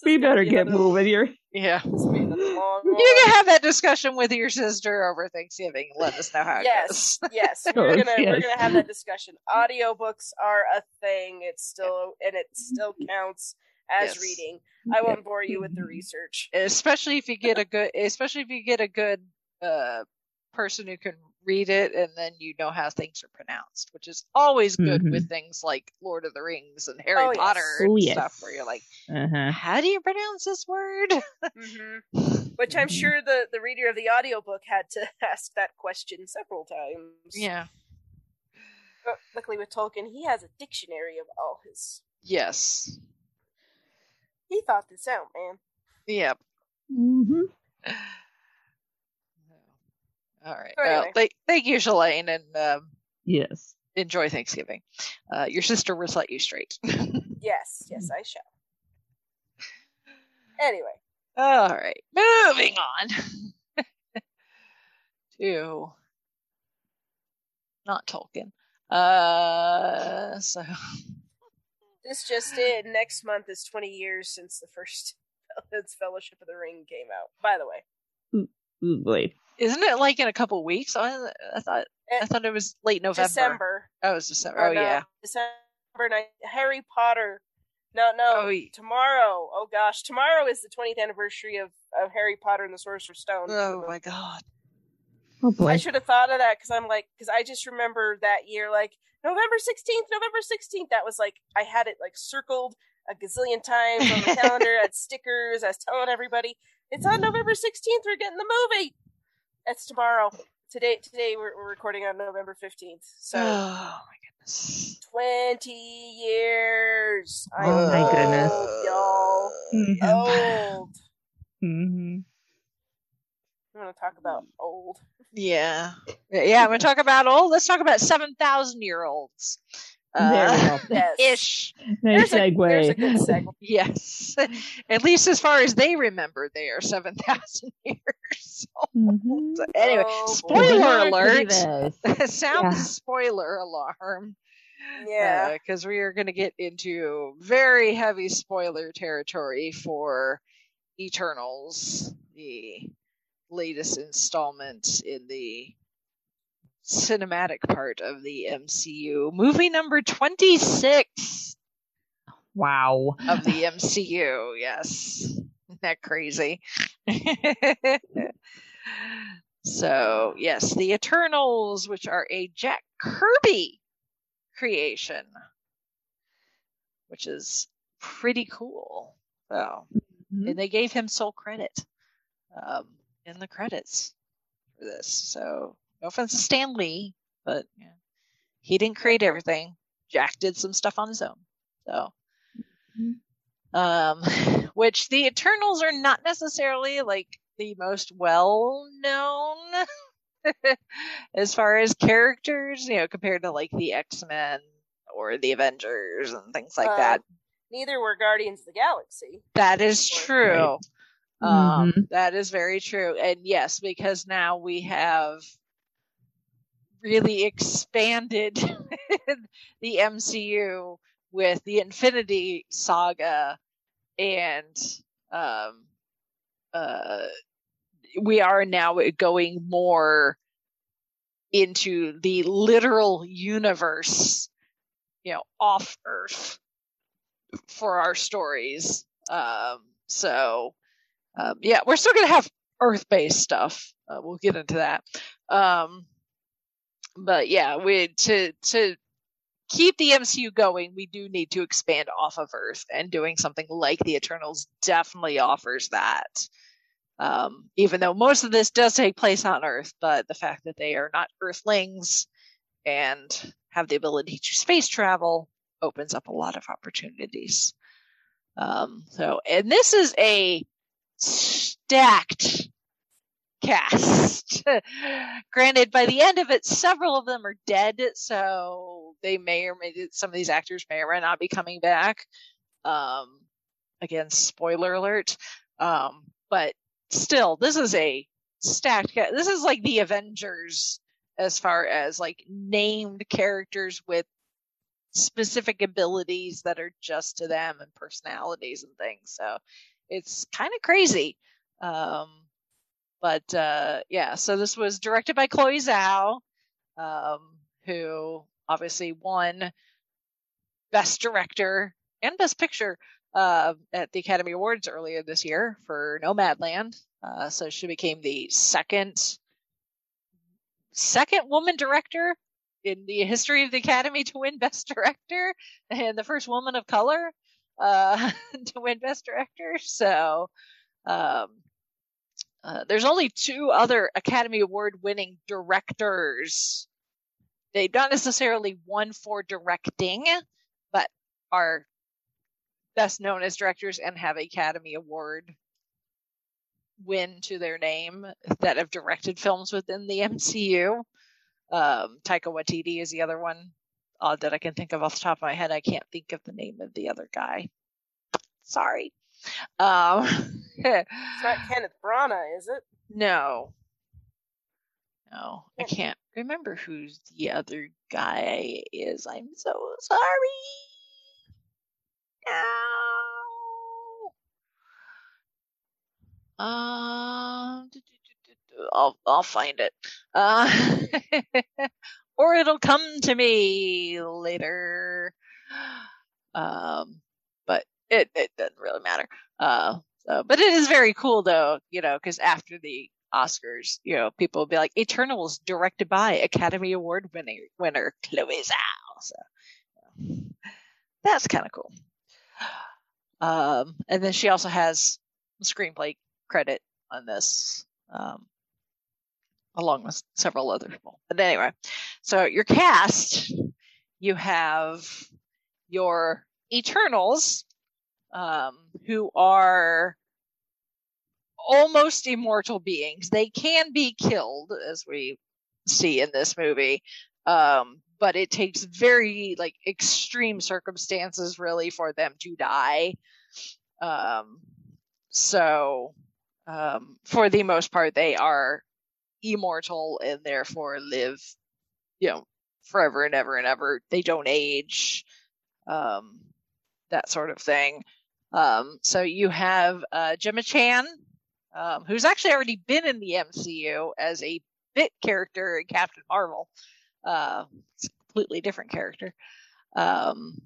we better get another- moving here. yeah. this will be another <laughs> You can have that discussion with your sister over Thanksgiving. Let us know how it Yes, goes. <laughs> yes, Oh, we're gonna we're gonna have that discussion. Audiobooks are a thing. It's still and it still counts as Yes. reading. I won't bore you with the research. especially if you get a good especially if you get a good uh person who can read it and then you know how things are pronounced which is always good Mhm. with things like lord of the rings and harry Oh, yes. potter Oh, yes. stuff where you're like Uh-huh. how do you pronounce this word hmm <laughs> Which I'm Mhm. sure the the reader of the audiobook had to <laughs> ask that question several times. yeah But luckily with Tolkien, he has a dictionary of all his. yes He thought this out, man. yep hmm <laughs> all right So well anyway. thank you Shalane, and um, Yes. enjoy thanksgiving uh, your sister will set you straight <laughs> Yes, yes, I shall. Anyway, All right, moving on <laughs> to not Tolkien. Uh, so <laughs> this just in. Next month is 20 years since the first since Fellowship of the Ring came out. By the way, Ooh, boy. isn't it like in a couple weeks? I, I thought eh, I thought it was late November. December. Oh, it was December. Or Oh no, yeah. December night. Harry Potter. No, no. Oh, ye- tomorrow. Oh gosh, tomorrow is the 20th anniversary of, of Harry Potter and the Sorcerer's Stone. Oh my god. Oh boy. I should have thought of that because I'm like, because I just remember that year, like November 16th, November 16th. That was like, I had it like circled a gazillion times on the <laughs> calendar. I had stickers. I was telling everybody, it's on November 16th. We're getting the movie. That's tomorrow. Today, today we're, we're recording on November 15th. So Oh my goodness. 20 years. I'm Oh my old, goodness. y'all. Mhm. Old. <laughs> Mhm. I'm gonna talk about old. Yeah. <laughs> Yeah, I'm gonna talk about old. Let's talk about seven thousand year olds. There we Uh, go. <laughs> Yes. ish. Nice There's a, there's a segue. good segue. <laughs> Yes. <laughs> At least as far as they remember, they are 7,000 years old. Mhm. So anyway, Oh, spoiler alert. Sound Yeah. spoiler alarm. Yeah. Because we are going to get into very heavy spoiler territory for Eternals, the latest installment in the cinematic part of the MCU. Movie number 26 Wow. of the MCU. Yes. Isn't that crazy? <laughs> so, yes, the Eternals, which are a Jack Kirby creation, which is pretty cool. So, Mhm. and they gave him sole credit um, in the credits for this. So, no offense to Stan Lee, but yeah, he didn't create everything. Jack did some stuff on his own. So, Mhm. um, <laughs> which the Eternals are not necessarily like the most well known <laughs> as far as characters, you know, compared to like the X Men or the Avengers and things like Uh, that. Neither were Guardians of the Galaxy. That is true. Right. Um, Mhm. that is very true. And yes, because now we have really expanded <laughs> the MCU with the Infinity Saga and um, uh, we are now going more into the literal universe, you know, off Earth for our stories. Um, so, um, yeah, we're still going to have Earth based stuff. Uh, we'll get into that. Um, but yeah, we to to keep the MCU going, we do need to expand off of Earth, and doing something like the Eternals definitely offers that. Um, even though most of this does take place on Earth, but the fact that they are not Earthlings and have the ability to space travel opens up a lot of opportunities. Um, so, and this is a stacked cast. <laughs> Granted, by the end of it, several of them are dead, so they may or may some of these actors may or may not be coming back. Um, again, spoiler alert. Um, but still, this is a stacked. Cast. This is like the Avengers as far as like named characters with specific abilities that are just to them and personalities and things. So it's kind of crazy. Um, but uh, yeah, so this was directed by Chloe Zhao, um, who obviously won Best Director and Best Picture uh, at the Academy Awards earlier this year for Nomadland. Uh, so she became the second second woman director in the history of the Academy to win Best Director and the first woman of color uh, <laughs> to win Best Director. So um, uh, there's only two other Academy Award winning directors. They not necessarily won for directing, but are best known as directors and have Academy Award win to their name that have directed films within the MCU. Um, Taika Waititi is the other one uh, that I can think of off the top of my head. I can't think of the name of the other guy. Sorry. Um, it's not Kenneth Branagh, is it? <laughs> No. No, I can't remember who the other guy is. I'm so sorry. No. Um, I'll I'll find it. Uh, <laughs> or it'll come to me later. Um, it it doesn't really matter. Uh, so, but it is very cool though, you know, because after the Oscars, you know, people will be like, "Eternals, directed by Academy Award winning winner Chloe Zhao." So that's kind of cool. Um, and then she also has screenplay credit on this. Um, along with several other people. But anyway, so your cast, you have your Eternals, um, who are almost immortal beings. They can be killed, as we see in this movie, um, but it takes very like extreme circumstances really for them to die. Um, so, um, for the most part, they are immortal and therefore live, you know, forever and ever and ever. They don't age, um, that sort of thing. Um, so you have uh, Gemma Chan, um, who's actually already been in the MCU as a bit character in Captain Marvel. Uh, it's a completely different character. Um,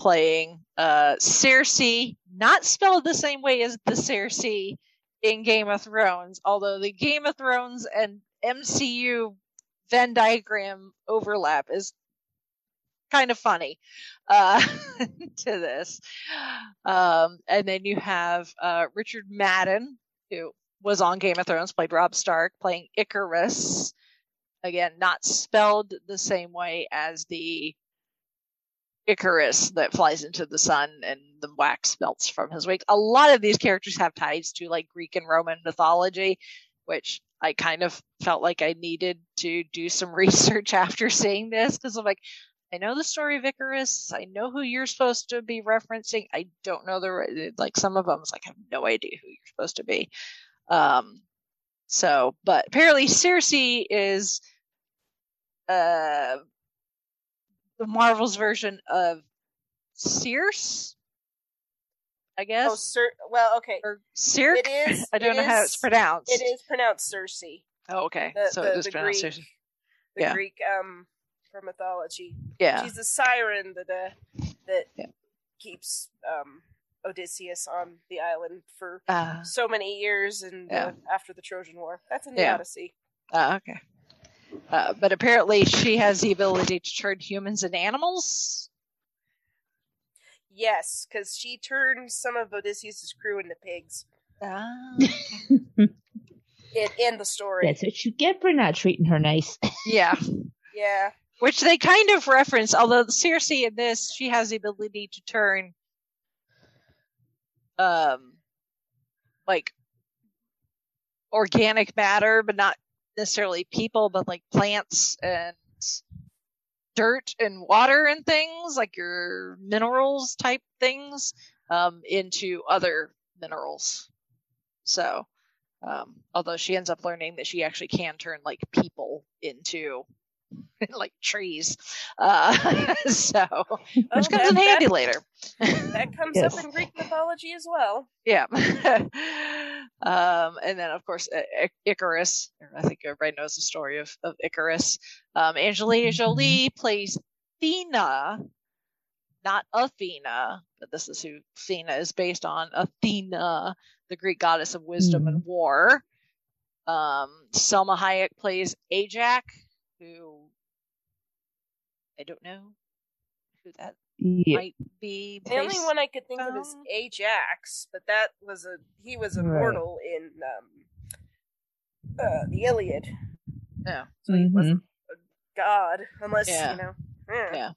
playing uh, Sersi, not spelled the same way as the Cersei in Game of Thrones, although the Game of Thrones and MCU Venn diagram overlap is kind of funny uh, <laughs> to this. Um, and then you have uh, Richard Madden, who was on Game of Thrones, played Robb Stark, playing Ikaris. Again, not spelled the same way as the Icarus that flies into the sun and the wax melts from his wings. A lot of these characters have ties to like Greek and Roman mythology, which I kind of felt like I needed to do some <laughs> research after seeing this because I'm like, I know the story of Icarus. I know who you're supposed to be referencing. I don't know the like some of them. Like I have no idea who you're supposed to be. Um, so, but apparently Sersi is uh the Marvel's version of Circe. I guess. Oh. Well, okay. Or Circe. It is. I don't know how it's pronounced. It is pronounced Cersei. Oh, okay. The- so the- it is pronounced Circe. The Yeah. Greek um from mythology. Yeah. She's the siren that uh, that Yeah. keeps um Odysseus on the island for Uh, so many years and Yeah. uh, after the Trojan War. That's in the Yeah. Odyssey. uh, okay. Uh, but apparently she has the ability to turn humans into animals. Yes, because she turned some of Odysseus's crew into pigs Ah. <laughs> in, in the story. That's what you get for not treating her nice. yeah. Yeah. Which they kind of reference, although Circe in this, she has the ability to turn um like organic matter, but not necessarily people, but like plants and dirt and water and things, like your minerals type things, um, into other minerals. So, um, although she ends up learning that she actually can turn like people into <laughs> like trees. Uh, <laughs> so, which Oh, comes in handy that- later. That comes Yes. up in Greek mythology as well. Yeah. <laughs> um, and then, of course, I- I- Icarus. I think everybody knows the story of, of Icarus. Um, Angelina. Jolie plays Thena, not Athena, but this is who Athena is based on. Athena, the Greek goddess of wisdom and war. Um, Salma Hayek plays Ajax, who I don't know who that Yeah. might be. The only one I could think of is Ajax, but that was a he was a Right. mortal in um, uh, the Iliad. Yeah. So he Mhm. wasn't a god, unless Yeah. you know. eh. Yeah.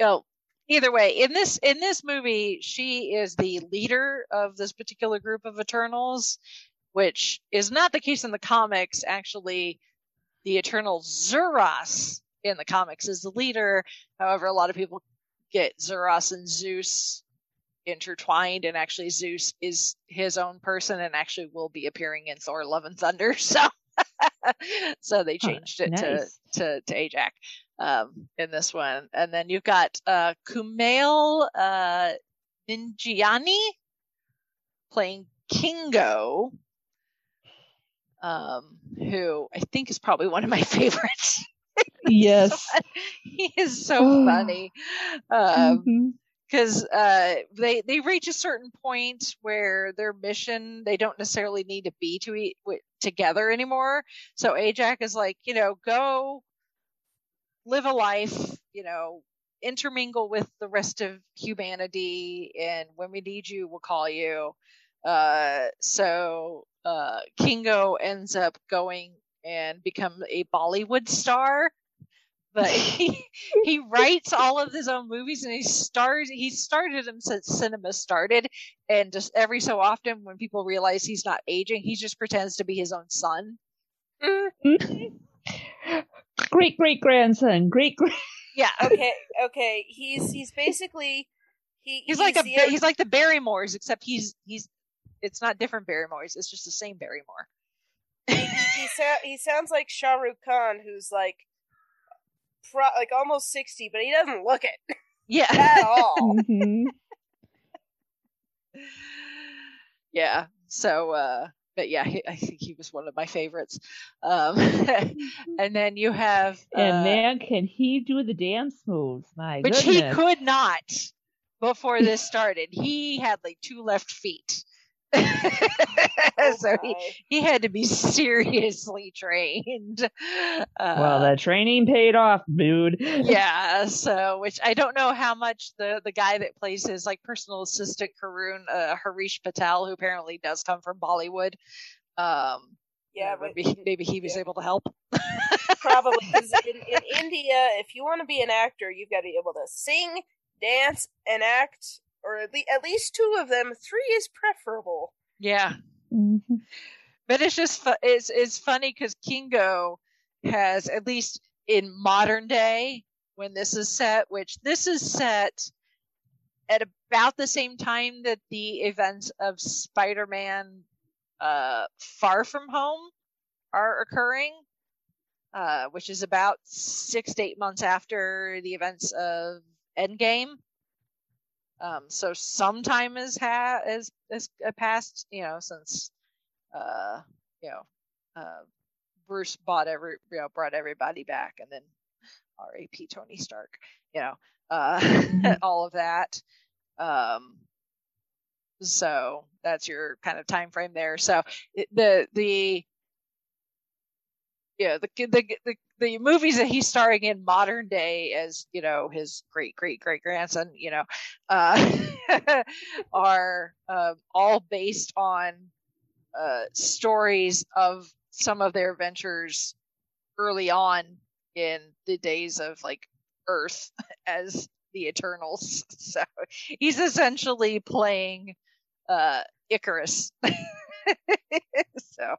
oh, either way, in this in this movie, she is the leader of this particular group of Eternals, which is not the case in the comics. Actually, the Eternal Zuras in the comics is the leader. However, a lot of people get Zuras and Zeus intertwined, and actually Zeus is his own person and actually will be appearing in Thor: Love and Thunder. <laughs> So. so they changed it to, to to Ajax um, in this one. And then you've got uh, Kumail uh, Nanjiani playing Kingo, um, who I think is probably one of my <laughs> favorites. Yes. <laughs> he is so <sighs> funny. Um, Mhm. because uh, they they reach a certain point where their mission they don't necessarily need to be to eat wi- together anymore. So Ajax is like, you know, go live a life, you know, intermingle with the rest of humanity, and when we need you, we'll call you. Uh, so uh, Kingo ends up going and become a Bollywood star but he he writes all of his own movies and he stars he started them since cinema started and just every so often when people realize he's not aging he just pretends to be his own son Mm, Mhm. Great great grandson. Great great. yeah okay, okay. He's he's basically he he's, like a the he's like the barrymores except he's he's it's not different barrymores it's just the same barrymore he, he, he, he sounds like Shah Rukh Khan, who's like pro- like almost sixty, but he doesn't look it yeah <laughs> at all. <laughs> Mhm. yeah so uh but yeah he, i think he was one of my favorites um <laughs> and then you have And uh, man, can he do the dance moves? My which goodness. he could not before this started. He had like two left feet. <laughs> so he, he had to be <laughs> seriously trained. Uh, well, that training paid off, dude. <laughs> yeah, so which I don't know how much the the guy that plays his like personal assistant Karun, uh, Harish Patel, who apparently does come from Bollywood. Um, yeah, but maybe maybe he was yeah. able to help. probably 'cause in, in India, if you want to be an actor, you've got to be able to sing, dance, and act, or at, le- at least two of them. Three is preferable. Yeah, Mhm. but it's just fu- it's it's funny because Kingo has at least in modern day when this is set, which this is set at about the same time that the events of Spider-Man uh, Far From Home are occurring, uh, which is about six to eight months after the events of Endgame. Um, so some time has ha- has, has passed, you know, since uh, you know, uh, Bruce bought every, you know, brought everybody back, and then R.A.P. Tony Stark, you know, uh, Mhm. <laughs> all of that. Um, so that's your kind of time frame there. So it- the the yeah the the the the movies that he's starring in modern day as you know his great great great grandson you know uh <laughs> are uh, all based on uh stories of some of their adventures early on in the days of like earth <laughs> as the eternals <laughs> so he's essentially playing uh, Icarus. <laughs> so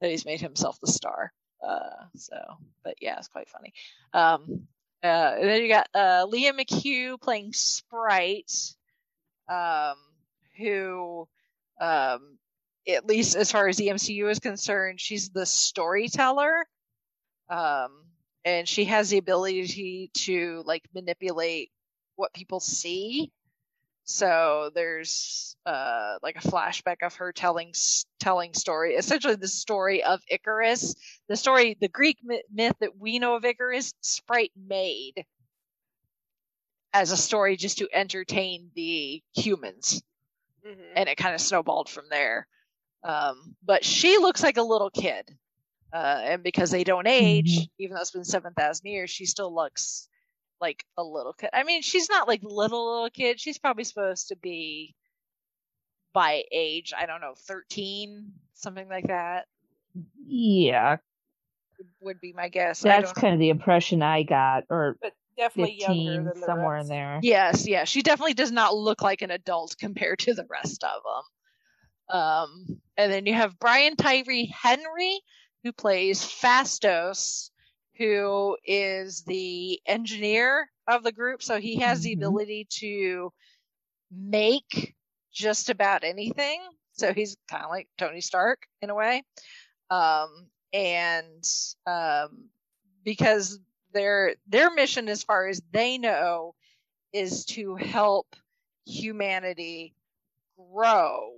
that he's made himself the star. Uh, so, but yeah, it's quite funny. Um, uh, then you got uh, Lia McHugh playing Sprite, um, who, um, at least as far as the MCU is concerned, she's the storyteller. Um, and she has the ability to like manipulate what people see so there's uh, like a flashback of her telling telling story, essentially the story of Icarus, the story, the Greek myth that we know of Icarus, Sprite made as a story just to entertain the humans, mm-hmm. and it kind of snowballed from there. Um, but she looks like a little kid, uh, and because they don't age, mm-hmm. even though it's been seven thousand years, she still looks like a little kid. I mean, she's not like little little kid. She's probably supposed to be by age, I don't know, 13, something like that. Yeah. Would be my guess. That's kind of the impression I got or but definitely 15, younger than somewhere rest. in there. Yes, yeah. She definitely does not look like an adult compared to the rest of them. Um, and then you have Brian Tyree Henry, who plays Phastos, who is the engineer of the group. So he has mm-hmm. the ability to make just about anything. So he's kind of like Tony Stark in a way. Um, and um, because their their mission, as far as they know, is to help humanity grow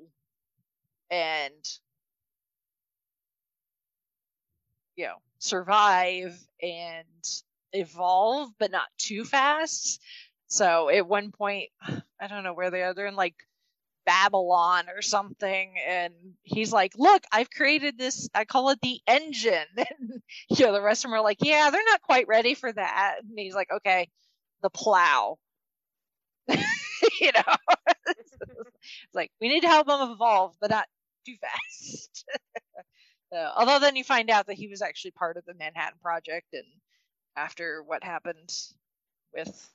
and you know survive and evolve, but not too fast. So at one point, I don't know where they are. They're in like Babylon or something, and he's like, "Look, I've created this. I call it the engine." <laughs> And you know, the rest of them are like, "Yeah, they're not quite ready for that." And he's like, "Okay, the plow." <laughs> you know, <laughs> it's like we need to help them evolve, but not too fast. Uh, although then you find out that he was actually part of the Manhattan Project, and after what happened with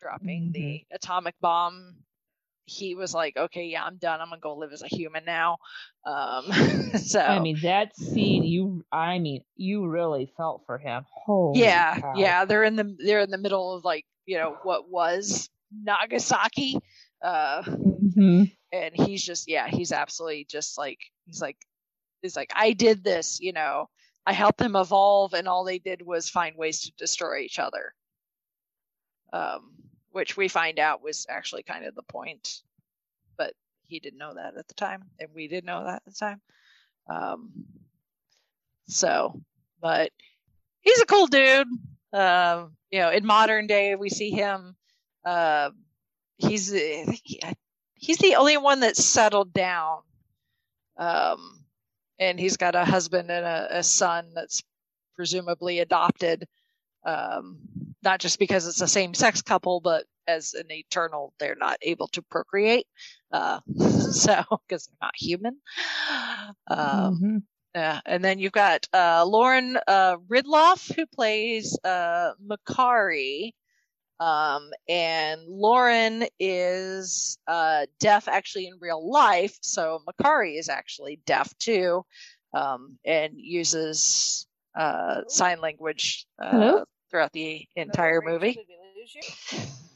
dropping mm-hmm. the atomic bomb, he was like, "Okay, yeah, I'm done. I'm gonna go live as a human now." Um, <laughs> so I mean, that scene, you, I mean, you really felt for him. Holy yeah, cow. yeah, they're in the they're in the middle of like you know what was Nagasaki, uh, mm-hmm. and he's just yeah, he's absolutely just like he's like is like, I did this, you know, I helped them evolve, and all they did was find ways to destroy each other. Um, which we find out was actually kind of the point, but he didn't know that at the time, and we didn't know that at the time. Um, so, but he's a cool dude. Um, you know, in modern day, we see him. Uh, he's he's the only one that's settled down. Um, and he's got a husband and a, a son that's presumably adopted. Um, not just because it's a same sex couple, but as an eternal, they're not able to procreate. Uh, <laughs> so, because they're not human. Um, mm-hmm. Yeah, and then you've got uh, Lauren uh, Ridloff who plays uh, Makkari, um, and Lauren is uh, deaf actually in real life, so Makkari is actually deaf too, um, and uses uh, sign language uh, throughout the entire movie.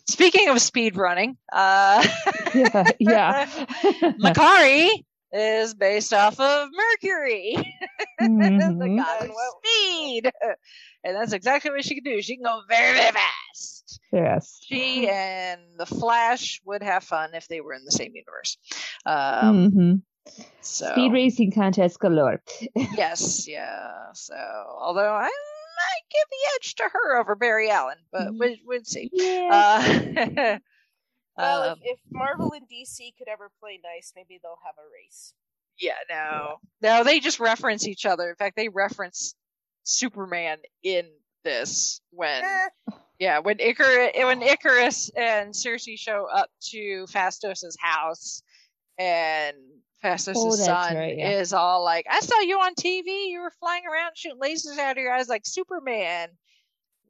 Speaking of speed running, uh, yeah, yeah. <laughs> Makkari is based off of Mercury, <laughs> mm-hmm. the god of speed, <laughs> and that's exactly what she can do. She can go very, very fast. Yes. She and the Flash would have fun if they were in the same universe. Um, mm-hmm. So speed racing contest galore. <laughs> yes, yeah. So although I might give the edge to her over Barry Allen, but mm-hmm. we'll, we'll see. Yeah. Uh, well, um, if, if Marvel and DC could ever play nice, maybe they'll have a race. Yeah, no, no, they just reference each other. In fact, they reference Superman in this when Eh. yeah when Ikaris when Ikaris and Circe show up to Phastos's house and Phastos' Oh, son right, yeah. is all like, "I saw you on TV. You were flying around shooting lasers out of your eyes like Superman."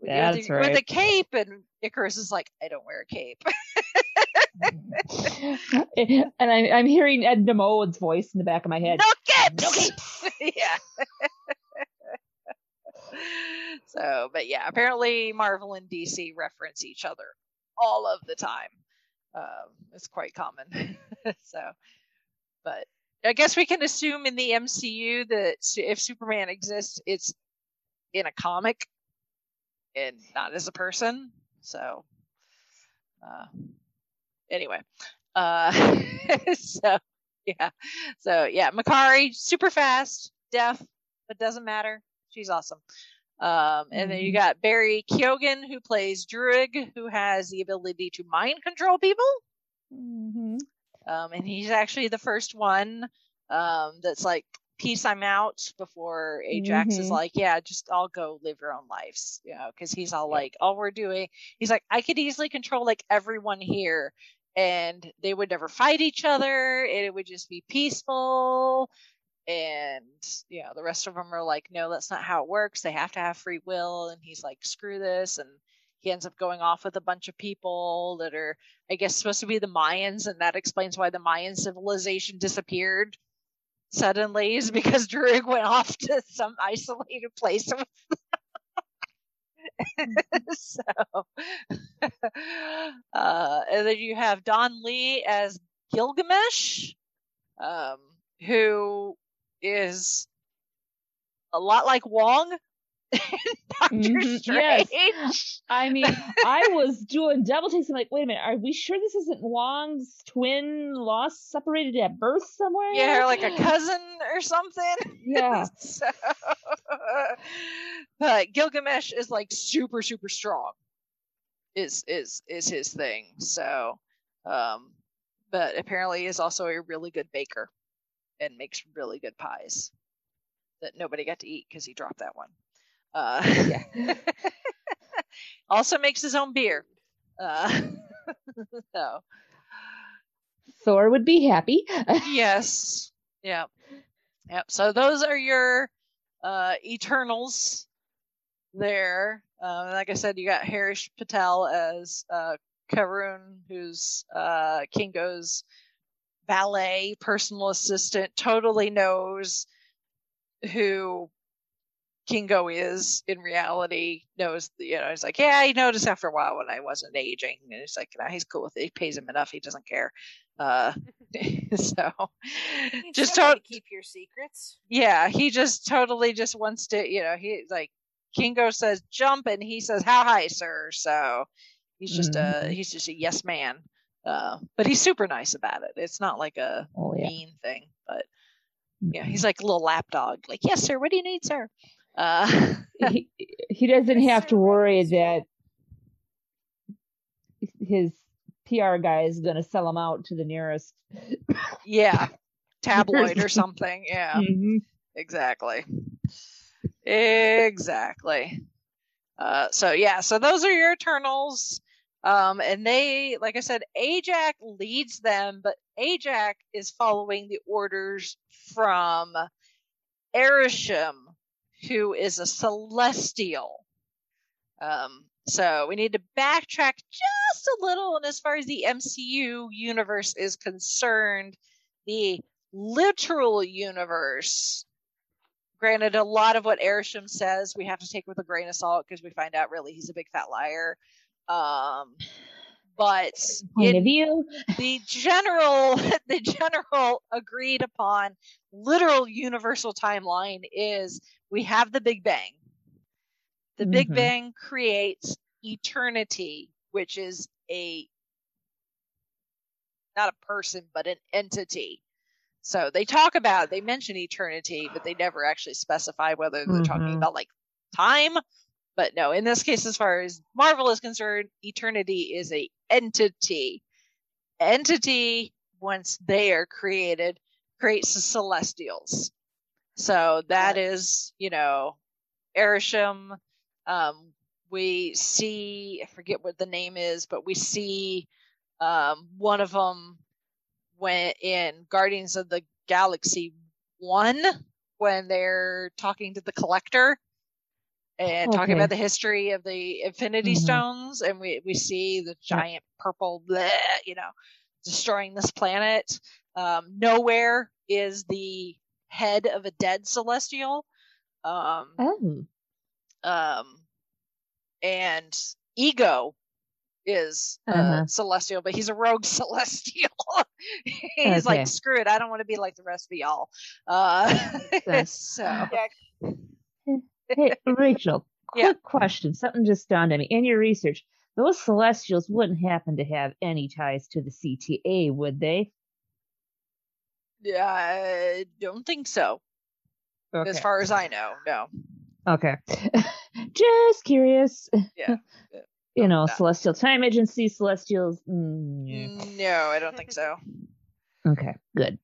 With That's the, With right. a cape, and Ikaris is like, "I don't wear a cape." <laughs> <laughs> and I'm, I'm hearing Edna Mode's voice in the back of my head. No capes. No capes. <laughs> yeah. so, but yeah, apparently Marvel and DC reference each other all of the time. Um, it's quite common. so, but I guess we can assume in the MCU that if Superman exists, it's in a comic and not as a person. So, uh, anyway, uh, <laughs> so yeah, so yeah, Makkari, super fast, deaf, but doesn't matter. She's awesome. Um, and then you Mhm. got Barry Keoghan, who plays Druig, who has the ability to mind control people. Mhm. Um, and he's actually the first one um, that's like, "Peace, I'm out." Before Ajax is Mhm. like, "Yeah, just all go live your own lives," you know, because he's all Yeah. like, "All we're doing," he's like, "I could easily control like everyone here." And they would never fight each other. And it would just be peaceful. And you know, the rest of them are like, no, that's not how it works. They have to have free will. And he's like, screw this. And he ends up going off with a bunch of people that are I guess supposed to be the Mayans, and that explains why the Mayan civilization disappeared suddenly is because Druig went off <laughs> to some isolated place. <laughs> so, <laughs> uh, and then you have Don Lee as Gilgamesh, um, who is a lot like Wong <laughs> Doctor Mhm, Strange. yes. I mean, <laughs> I was doing double takes. I'm like, wait a minute, are we sure this isn't Wong's twin lost separated at birth somewhere? Yeah, like a <gasps> cousin or something. Yeah. <laughs> so, but Gilgamesh is like super super strong. Is is is his thing. So, um, but apparently is also a really good baker, and makes really good pies that nobody got to eat because he dropped that one. Uh, Yeah. <laughs> also makes his own beer. Uh, <laughs> so Thor would be happy. <laughs> yes. Yep. Yep. So those are your uh Eternals there. Uh, like I said, you got Harish Patel as uh Karun, who's uh Kingo's valet personal assistant, totally knows who Kingo is in reality, knows, you know, he's like, yeah, he noticed after a while when I wasn't aging. And he's like, nah, he's cool with it. He pays him enough. He doesn't care. Uh, <laughs> so It's just don't, to keep your secrets. yeah, he just totally just wants to, you know, he like Kingo says jump and he says how high, sir. So he's just a Mhm. he's just a yes man. Uh, but he's super nice about it. It's not like a Oh yeah. mean thing, but yeah, he's like a little lapdog. Like, yes, sir. What do you need, sir? Uh, <laughs> he, he doesn't have to worry that his PR guy is going to sell him out to the nearest. yeah, <laughs> tabloid or something. Yeah, Mhm. exactly, exactly. Uh, so yeah, so those are your Eternals. Um, and they, like I said, Ajak leads them, but Ajak is following the orders from Arishem, who is a celestial. Um, so we need to backtrack just a little. And as far as the MCU universe is concerned, the literal universe, granted, a lot of what Arishem says we have to take with a grain of salt because we find out really he's a big fat liar. Um, but Point in of view. the general <laughs> the general agreed upon literal universal timeline is we have the big bang the big Mhm. bang creates eternity which is a not a person but an entity so they talk about they mention eternity but they never actually specify whether they're talking Mhm. about like time but no in this case as far as marvel is concerned eternity is a entity. Entity once they are created creates the celestials. So that is you know arishem um we see i forget what the name is but we see um one of them when in guardians of the galaxy 1 when they're talking to the collector and talking about the history of the Infinity Mhm. Stones, and we we see the giant purple, bleh, you know, destroying this planet. Um, nowhere is the head of a dead celestial. Um, Oh. um, and Ego is uh, Uh-huh. celestial, but he's a rogue <laughs> celestial. he's Okay. like, screw it, I don't want to be like the rest of y'all. Uh, <laughs> so Yeah, Hey, Rachel, <laughs> quick Yeah. question. Something just dawned on me. In your research, those Celestials wouldn't happen to have any ties to the CTA, would they? yeah, I don't think so, Okay. as far as I know. No. okay. <laughs> just curious. Yeah. <laughs> You know, Yeah. Celestial Time Agency, Celestials. Mm, yeah. No, I don't think so. Okay, good.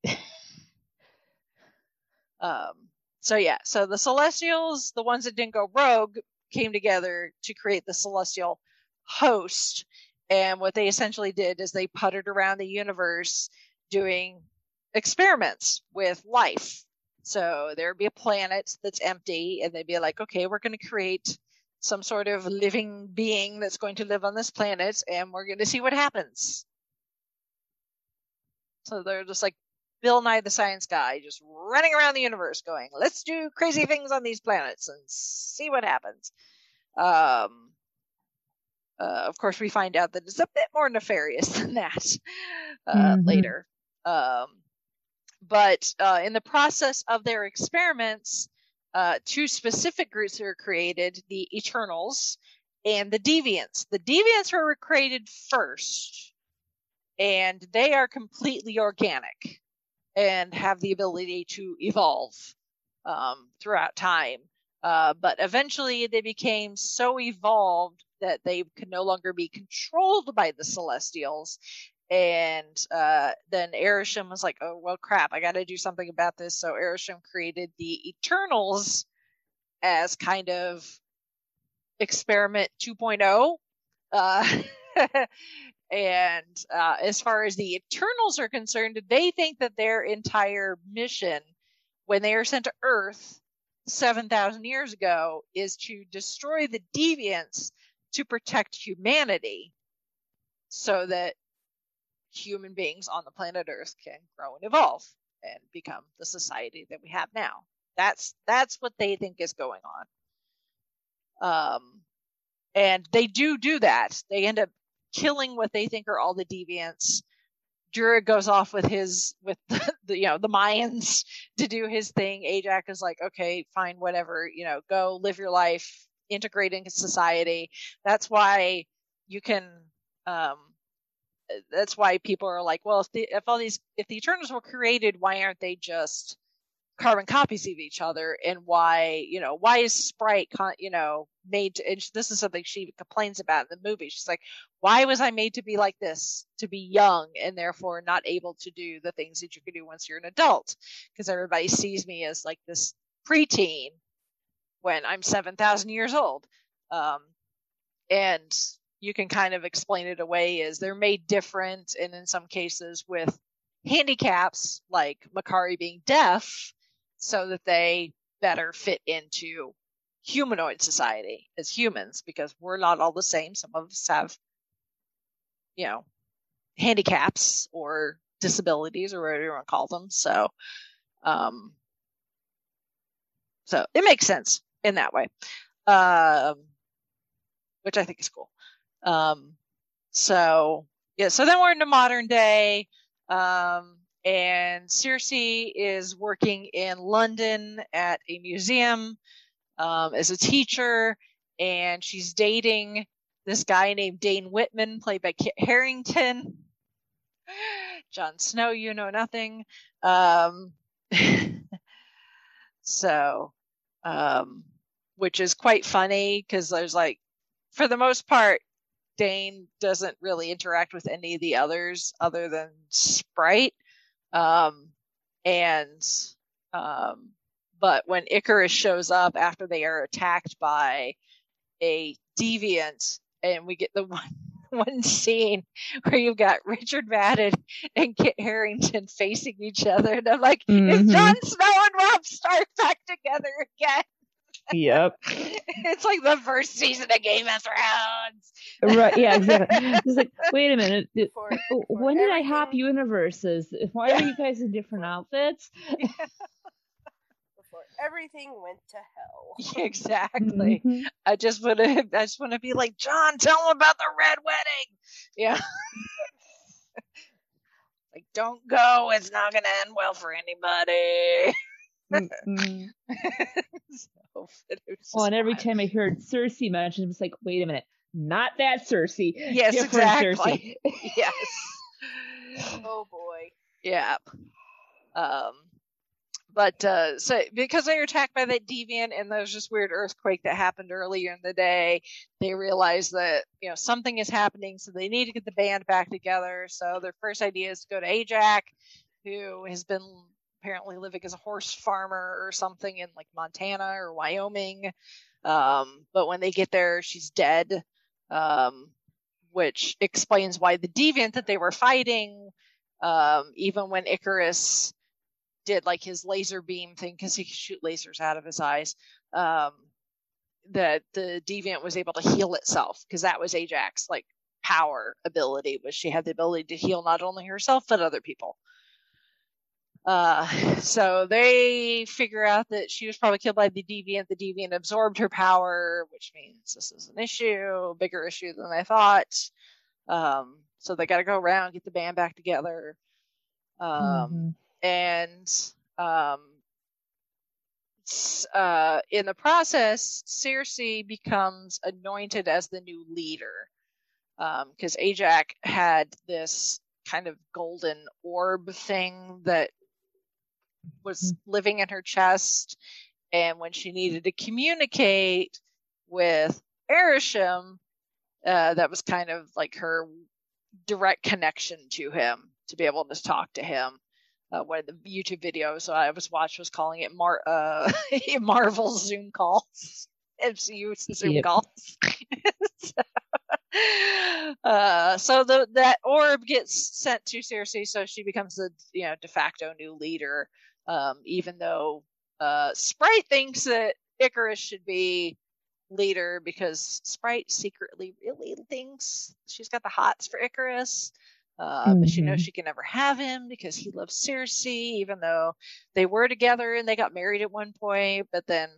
Um, so yeah, so the Celestials, the ones that didn't go rogue, came together to create the Celestial host. And what they essentially did is they puttered around the universe doing experiments with life. So there would be a planet that's empty, and they'd be like, okay, we're going to create some sort of living being that's going to live on this planet, and we're going to see what happens. So they're just like Bill Nye the Science Guy, just running around the universe going, let's do crazy things on these planets and see what happens. Um, uh, of course, we find out that it's a bit more nefarious <laughs> than that uh, Mhm. later. Um, but uh, in the process of their experiments, uh, two specific groups were created the Eternals and the Deviants. The Deviants were created first, and they are completely organic and have the ability to evolve um, throughout time. Uh, but eventually, they became so evolved that they could no longer be controlled by the Celestials. And uh, then Arishem was like, "Oh well, crap! I got to do something about this." So Arishem created the Eternals as kind of experiment 2.0. Uh, <laughs> and uh, as far as the Eternals are concerned, they think that their entire mission, when they are sent to Earth 7,000 years ago, is to destroy the deviants to protect humanity so that human beings on the planet Earth can grow and evolve and become the society that we have now. That's that's what they think is going on. Um, and they do do that. They end up killing what they think are all the deviants. Druig goes off with his with <laughs> the, the you know the Mayans to do his thing. Ajax is like, okay, fine, whatever, you know, go live your life, integrate into society. That's why you can. Um, that's why people are like, well, if the if all these if the Eternals were created, why aren't they just carbon copies of each other? And why you know why is Sprite con- you know made to? And this is something she complains about in the movie. She's like, why was I made to be like this? To be young and therefore not able to do the things that you can do once you're an adult? Because everybody sees me as like this preteen when I'm seven thousand years old. Um, and you can kind of explain it away as they're made different and in some cases with handicaps like Makkari being deaf so that they better fit into humanoid society as humans because we're not all the same. Some of us have, you know, handicaps or disabilities or whatever you want to call them. So, um, so it makes sense in that way, um, which I think is cool. Um, so yeah, so then we're into modern day. Um, and Circe is working in London at a museum um, as a teacher, and she's dating this guy named Dane Whitman, played by Kit Harington. <gasps> Jon Snow, you know nothing. Um, <laughs> so, um, which is quite funny because there's like, for the most part, Dane doesn't really interact with any of the others other than Sprite. Um, and, um, but when Ikaris shows up after they are attacked by a deviant, and we get the <laughs> one, one scene where you've got Richard Madden and Kit Harington facing each other, and I'm like, Mhm. is Jon Snow and Robb Stark back together again? Yep. <laughs> it's like the first season of Game of Thrones. Right. Yeah. Exactly. <laughs> It's like, wait a minute. Did, Before, before when did I hop universes? Why are you guys in different outfits? <laughs> Before everything went to hell. exactly. Mhm. I just want to. I just want to be like John. Tell him about the red wedding. Yeah. like, don't go. It's not gonna end well for anybody. Mm-mm. So, <laughs> it was Well, and every fun. time I heard Sersi mentioned, it was like, wait a minute, not that Cersei. Yes, different exactly. Cersei. <laughs> yes. Oh boy. Yeah. Um, but uh, so because they were attacked by that deviant and there's this weird earthquake that happened earlier in the day, they realized that you know something is happening, so they need to get the band back together. So their first idea is to go to Ajax, who has been apparently living as a horse farmer or something in like Montana or Wyoming. Um, but when they get there, she's dead. Um, which explains why the deviant that they were fighting um, even when Ikaris did like his laser beam thing because he could shoot lasers out of his eyes, um, that the deviant was able to heal itself because that was Ajax like power ability was she had the ability to heal not only herself but other people. Uh, <laughs> so they figure out that she was probably killed by the deviant. The deviant absorbed her power, which means this is an issue, bigger issue than I thought. Um, so they got to go around, get the band back together. Um, Mhm. and um, uh, in the process, Sersi becomes anointed as the new leader because Ajax had this kind of golden orb thing that was living in her chest, and when she needed to communicate with Arishem, uh, that was kind of like her direct connection to him to be able to talk to him. Uh, one of the YouTube videos I was watching was calling it Mar- uh, <laughs> Marvel Zoom calls, <laughs> MCU Zoom Yep. calls. <laughs> uh, so the that orb gets sent to Sersi, so she becomes the you know de facto new leader. Um, even though uh, Sprite thinks that Ikaris should be leader because Sprite secretly really thinks she's got the hots for Ikaris. Uh, But she knows Mhm. she can never have him because he loves Sersi, even though they were together and they got married at one point. But then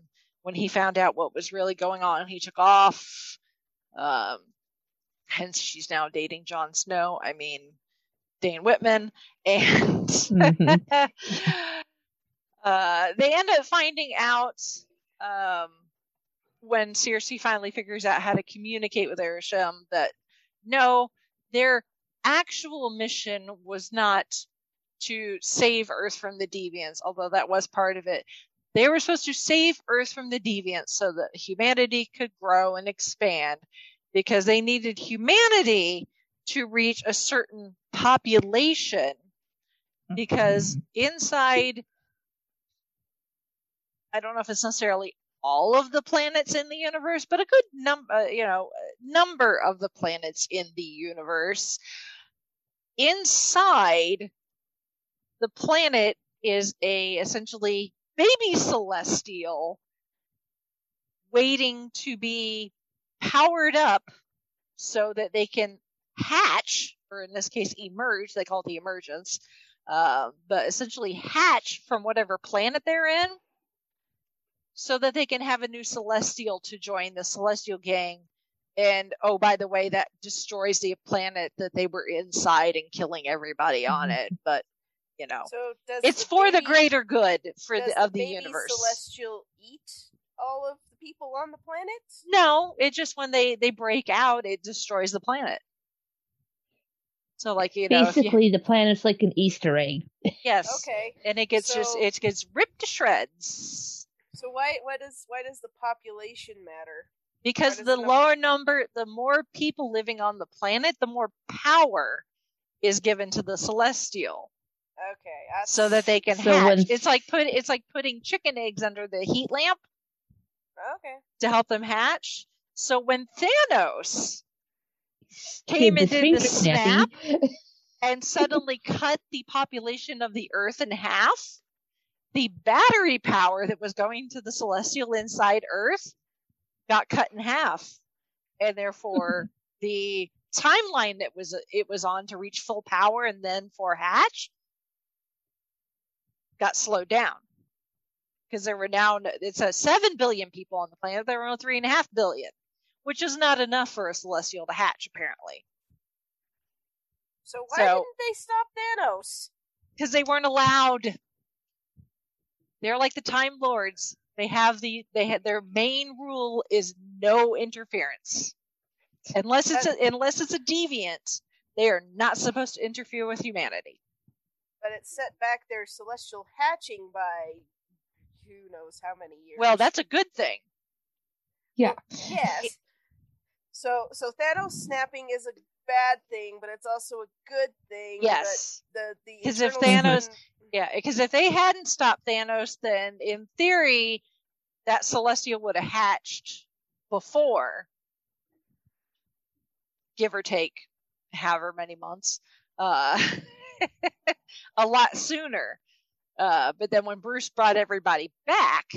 when he found out what was really going on, he took off. Um, hence, she's now dating Jon Snow. I mean, Dane Whitman. And Mhm. <laughs> uh, they end up finding out um, when Sersi finally figures out how to communicate with Arishem that no, their actual mission was not to save Earth from the deviants, although that was part of it. They were supposed to save Earth from the deviants so that humanity could grow and expand because they needed humanity to reach a certain population because inside I don't know if it's necessarily all of the planets in the universe, but a good number, uh, you know, number of the planets in the universe. Inside the planet is a essentially baby celestial waiting to be powered up so that they can hatch, or in this case, emerge. They call it the emergence, uh, but essentially hatch from whatever planet they're in so that they can have a new celestial to join the celestial gang. And oh, by the way, that destroys the planet that they were inside and killing everybody on Mhm. it. But you know, So does it's for the greater good for does the, of the, baby universe. Celestial eat all of the people on the planet? No, it just when they they break out, it destroys the planet. So like you know, if you, Basically, the planet's like an Easter egg. yes, Okay. and it gets just it gets ripped to shreds. So why why does why does the population matter? Because the the number- lower number, the more people living on the planet, the more power is given to the celestial, Okay. That's, so that they can So hatch. when- It's like put it's like putting chicken eggs under the heat lamp Okay. to help them hatch. So when Thanos came Did and the did the snap snappy. and suddenly cut the population of the Earth in half, the battery power that was going to the celestial inside Earth got cut in half, and therefore <laughs> the timeline that was it was on to reach full power and then for Hatch got slowed down because there were now it's a seven billion people on the planet. There were only three and a half billion, which is not enough for a celestial to hatch, apparently. So why So- didn't they stop Thanos? Because they weren't allowed. They're like the Time Lords. They have the they had their main rule is no interference, unless it's a, unless it's a deviant. They are not supposed to interfere with humanity. But it set back their celestial hatching by who knows how many years. Well, that's a good thing. Yeah. yes. So so Thanos snapping is a bad thing, but it's also a good thing. Yes. The the 'Cause if Thanos- Yeah, because if they hadn't stopped Thanos, then in theory, that Celestial would have hatched before, give or take however many months, uh, <laughs> a lot sooner. Uh, but then when Bruce brought everybody back,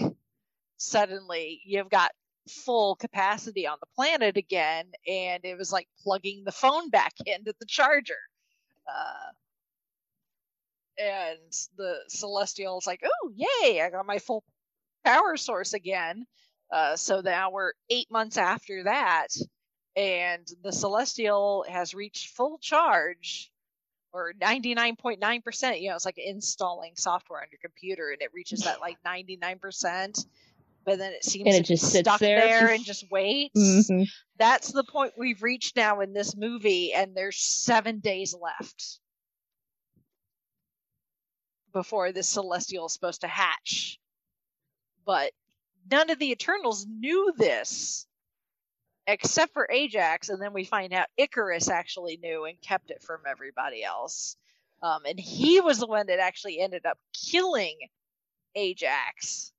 suddenly you've got full capacity on the planet again and it was like plugging the phone back <laughs> into the charger. Uh, and the celestial is like oh yay i got my full power source again. Uh, so now we're eight months after that and the celestial has reached full charge or 99.9% you know it's like installing software on your computer and it reaches that like 99% and then it seems and it just stuck there. there. and <laughs> just waits. Mm-hmm. That's the point we've reached now in this movie, and there's seven days left before this celestial is supposed to hatch. But none of the Eternals knew this except for Ajax, and then we find out Ikaris actually knew and kept it from everybody else. Um, and he was the one that actually ended up killing Ajax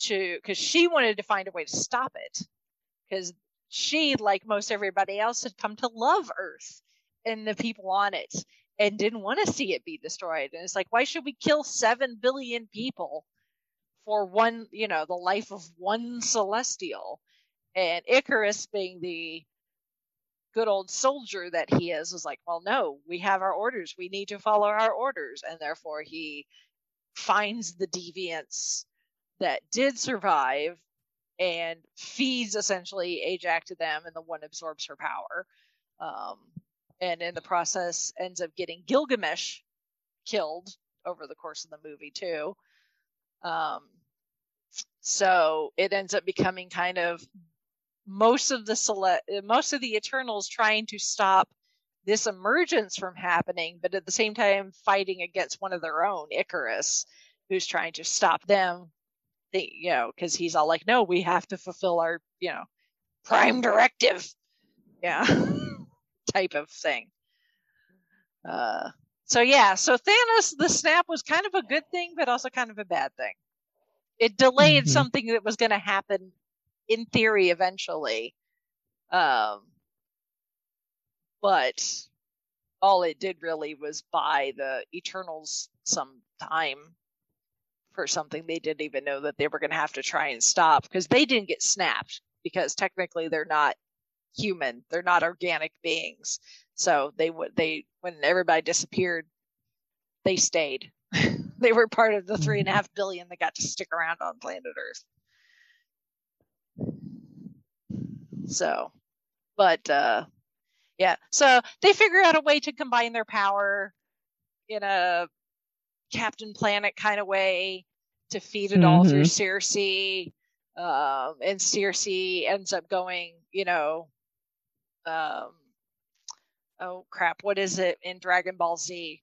to because she wanted to find a way to stop it because she, like most everybody else, had come to love Earth and the people on it and didn't want to see it be destroyed. And it's like, why should we kill seven billion people for one, you know, the life of one celestial? And Ikaris, being the good old soldier that he is, was like, well, no, we have our orders. We need to follow our orders. And therefore, he finds the deviants that did survive and feeds essentially Ajax to them, and the one absorbs her power. Um, and in the process, ends up getting Gilgamesh killed over the course of the movie too. Um, so it ends up becoming kind of most of the select, most of the Eternals trying to stop this emergence from happening, but at the same time fighting against one of their own, Ikaris, who's trying to stop them. You know, because he's all like, "No, we have to fulfill our, you know, prime directive." Yeah, <laughs> type of thing. Uh, so yeah, so Thanos, the snap was kind of a good thing, but also kind of a bad thing. It delayed Mhm. something that was going to happen in theory eventually. Um, but all it did really was buy the Eternals some time for something they didn't even know that they were going to have to try and stop because they didn't get snapped because technically they're not human, they're not organic beings. So they would they when everybody disappeared, they stayed. <laughs> they were part of the three and a half billion that got to stick around on planet Earth. So, but uh, yeah, so they figure out a way to combine their power in a Captain Planet kind of way to feed it all through Sersi. Um, and Sersi ends up going, you know, um, oh crap, what is it in Dragon Ball Z?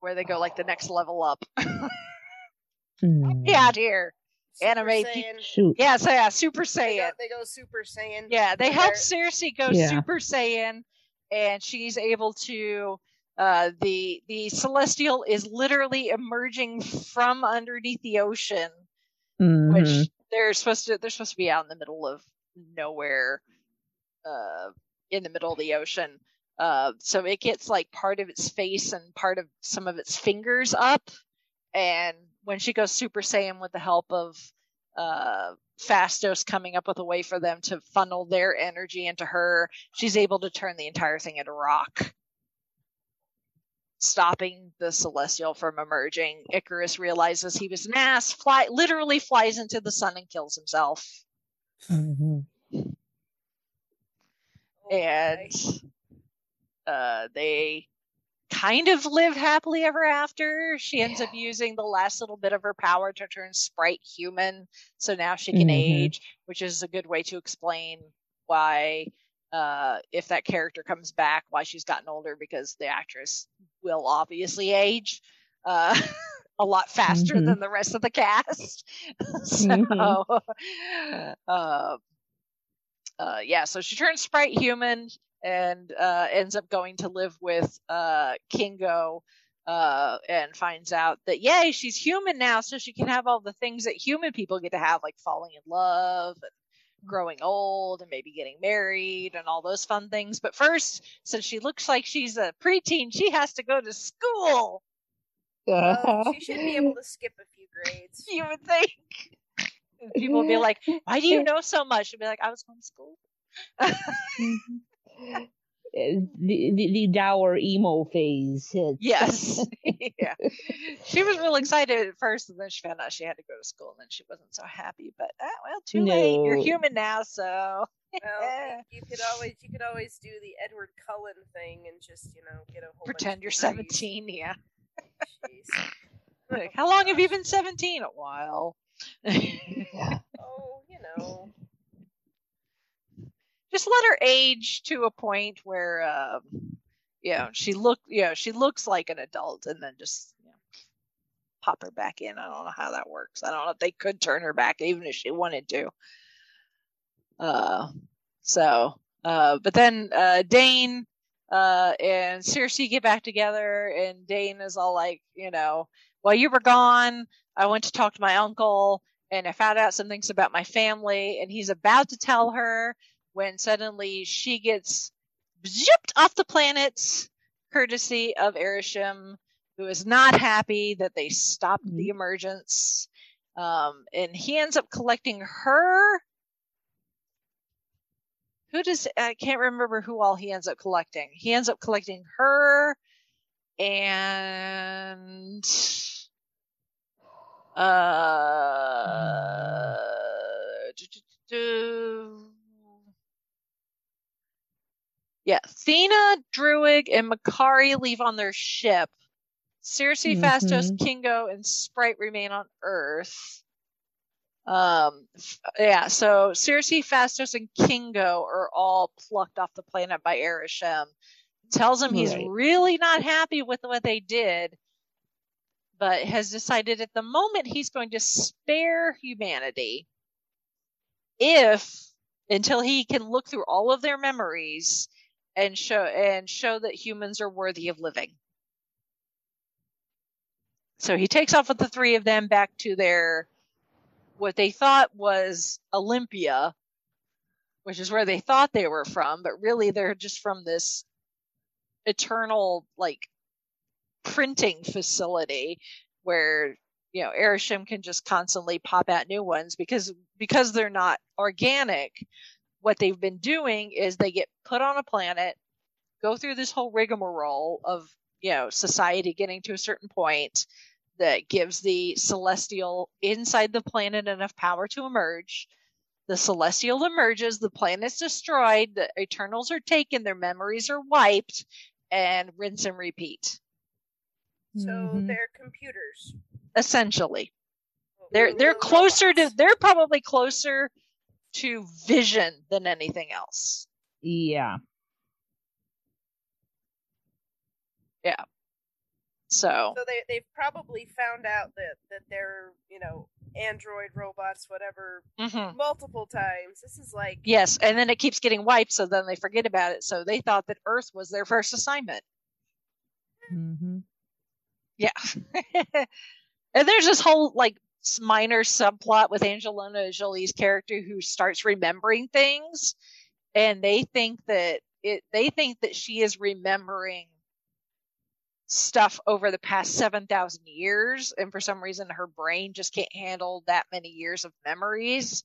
Where they go like the next level up. <laughs> Mm. Get out here. Super Anime pe- Saiyan. Yeah, so yeah, Super They go, Saiyan. they go Super Saiyan. Yeah, they and help they're- Sersi go Yeah. Super Saiyan, and she's able to. Uh, the the celestial is literally emerging from underneath the ocean, Mhm. which they're supposed to they're supposed to be out in the middle of nowhere, uh, in the middle of the ocean. Uh, so it gets like part of its face and part of some of its fingers up, and when she goes Super Saiyan with the help of uh, Phastos coming up with a way for them to funnel their energy into her, she's able to turn the entire thing into rock, stopping the Celestial from emerging. Ikaris realizes he was an ass, fly literally flies into the sun and kills himself. Mhm. and uh, they kind of live happily ever after. She ends up using the last little bit of her power to turn Sprite human, so now she can Mhm. age, which is a good way to explain why, uh, if that character comes back, why she's gotten older because the actress will obviously age. Uh, <laughs> a lot faster Mhm. than the rest of the cast. <laughs> so, Mhm. <laughs> uh, uh, yeah, so she turns Sprite human and uh, ends up going to live with uh, Kingo uh, and finds out that, yay, she's human now, so she can have all the things that human people get to have, like falling in love and growing old and maybe getting married and all those fun things. But first, since she looks like she's a preteen, she has to go to school. Well, she should be able to skip a few grades. <laughs> You would think. People would be like, why do you know so much? She'd be like, I was going <laughs> mm-hmm. To school. The, the the dour emo phase hits. <laughs> Yes. yeah. She was real excited at first, and then she found out she had to go to school, and then she wasn't so happy. But ah, well, too late. You're human now, so Well, <laughs> you, you could always you could always do the Edward Cullen thing and just you know get a whole pretend of you're degrees. 17. Yeah. Jeez. <laughs> Like, Oh, how long have you been 17? A while. yeah. Oh, you know. Just let her age to a point where, um, you know, she look, you know, she looks like an adult, and then just you know, pop her back in. I don't know how that works. I don't know if they could turn her back, even if she wanted to. Uh, so, uh, but then uh, Dane uh, and Sersi get back together, and Dane is all like, you know, while you were gone, I went to talk to my uncle, and I found out some things about my family, and he's about to tell her when suddenly she gets zipped off the planet, courtesy of Arishem, who is not happy that they stopped the emergence. Um, and he ends up collecting her. Who does I can't remember who all he ends up collecting. He ends up collecting her and uh yeah, Thena, Druig, and Makkari leave on their ship. Sersi, Phastos, Mhm. Kingo, and Sprite remain on Earth. Um, yeah, so Sersi, Phastos, and Kingo are all plucked off the planet by Arishem. Tells him he's Right. really not happy with what they did, but has decided at the moment he's going to spare humanity if until he can look through all of their memories and show and show that humans are worthy of living. So he takes off with the three of them back to their what they thought was Olympia, which is where they thought they were from, but really they're just from this eternal like printing facility where you know Arishem can just constantly pop out new ones because because they're not organic what they've been doing is they get put on a planet go through this whole rigmarole of you know society getting to a certain point that gives the celestial inside the planet enough power to emerge the celestial emerges the planet's destroyed the eternals are taken their memories are wiped and rinse and repeat So Mhm. they're computers. essentially they're they're closer to they're probably closer to vision than anything else Yeah. Yeah. So So they they've probably found out that that they're you know android robots whatever mhm. multiple times. This is like yes and then it keeps getting wiped so then they forget about it so they thought that earth was their first assignment hmm yeah <laughs> and there's this whole like s- minor subplot with angelina jolie's character who starts remembering things and they think that it they think that she is remembering stuff over the past 7,000 years. And for some reason, her brain just can't handle that many years of memories.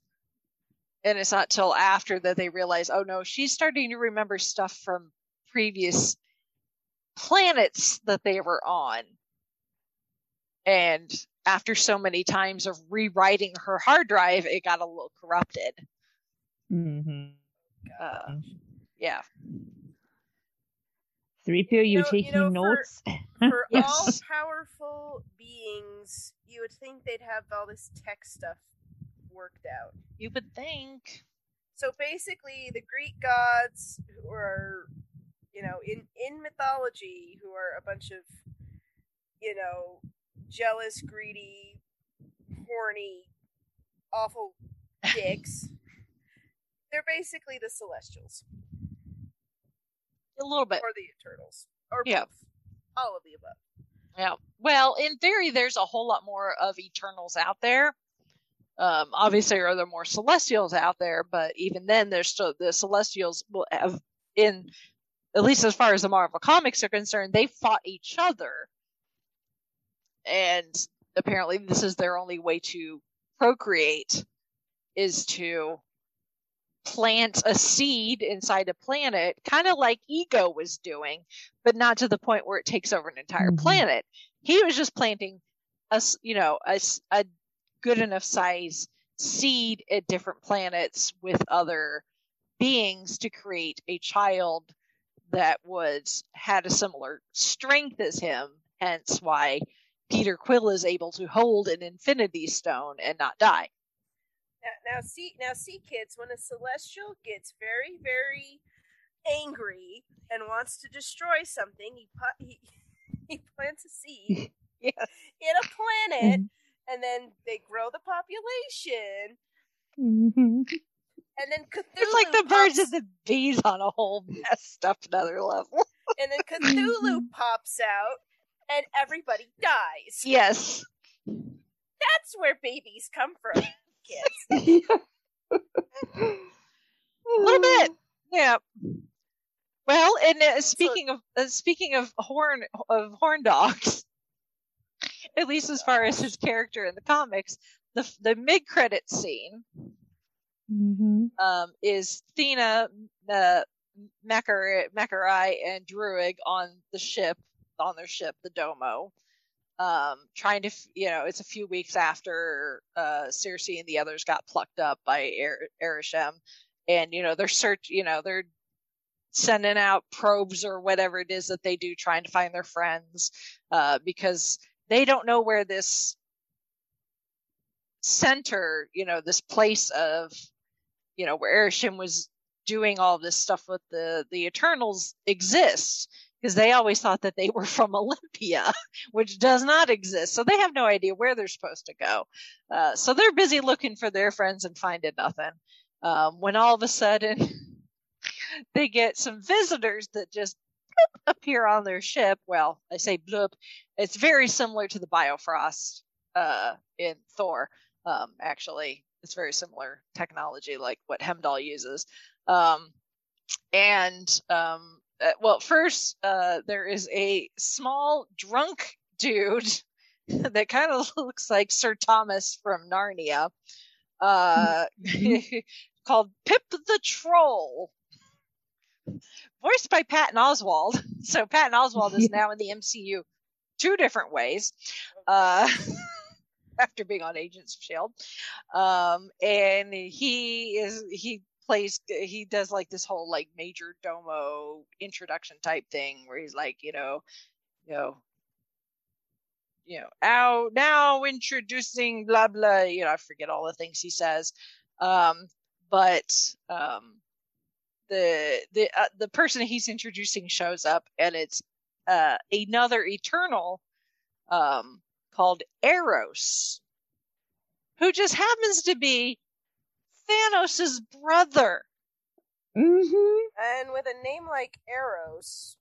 And it's not till after that they realize, oh no, she's starting to remember stuff from previous planets that they were on. And after so many times of rewriting her hard drive, it got a little corrupted. Mm-hmm. Uh, yeah. Three PO, you, You know- taking you know, for- notes? <laughs> For Yes. all powerful beings, you would think they'd have all this tech stuff worked out. You would think. So basically, the Greek gods, who are, you know, in in mythology, who are a bunch of, you know, jealous, greedy, horny, awful dicks. <laughs> They're basically the Celestials A little bit. or the Eternals or Yeah. both. all of the above. Yeah. Well, in theory, there's a whole lot more of Eternals out there. Um, obviously, are there more Celestials out there? But even then, there's still the Celestials will have in, at least as far as the Marvel comics are concerned, they fought each other, and apparently, this is their only way to procreate, is to plant a seed inside a planet, kind of like Ego was doing, but not to the point where it takes over an entire Mhm. planet. He was just planting a you know, a, a good enough size seed at different planets with other beings to create a child that was had a similar strength as him. Hence why Peter Quill is able to hold an Infinity Stone and not die. Now, now see, now see, kids. When a celestial gets very, very angry and wants to destroy something, he pu- he, <laughs> he plants a seed <laughs> Yes. in a planet, and then they grow the population, Mhm. and then Cthulhu It's like the birds pops, and the bees on a whole messed up another level. <laughs> and then Cthulhu pops out, and everybody dies. Yes. That's where babies come from, kids. <laughs> A little bit. Yeah. Well, and uh, speaking of uh, speaking of horn of horn dogs, <laughs> at least as far as his character in the comics, the the mid credit scene Mhm. um, is Thena, uh, Makar, Makkari, and Druig on the ship, on their ship, the Domo, um, trying to, you know, it's a few weeks after uh, Sersi and the others got plucked up by er- Arishem, and you know they're search, you know, they're sending out probes or whatever it is that they do, trying to find their friends, uh, because they don't know where this center, you know, this place of you know, where Arishem was doing all this stuff with the the Eternals exists because they always thought that they were from <laughs> Olympia, which does not exist. So they have no idea where they're supposed to go. Uh, so they're busy looking for their friends and finding nothing. Um, when all of a sudden <laughs> they get some visitors that just appear on their ship. Well, I say bloop. It's very similar to the Bifrost uh, in Thor. Um, actually, it's very similar technology, like what Heimdall uses. Um, and um, uh, well, first uh, there is a small drunk dude <laughs> that kind of <laughs> looks like Sir Thomas from Narnia, uh, <laughs> called Pip the Troll, voiced by Patton Oswalt. So Patton Oswalt is now in the MCU two different ways. Uh, after being on Agents of Shield, um, and he is he plays he does like this whole like major domo introduction type thing where he's like you know you know you know now now introducing blah blah you know I forget all the things he says, um, but um, the the uh, the person he's introducing shows up and it's uh, another Eternal um, called Eros, who just happens to be Thanos' brother. Mhm. And with a name like Eros,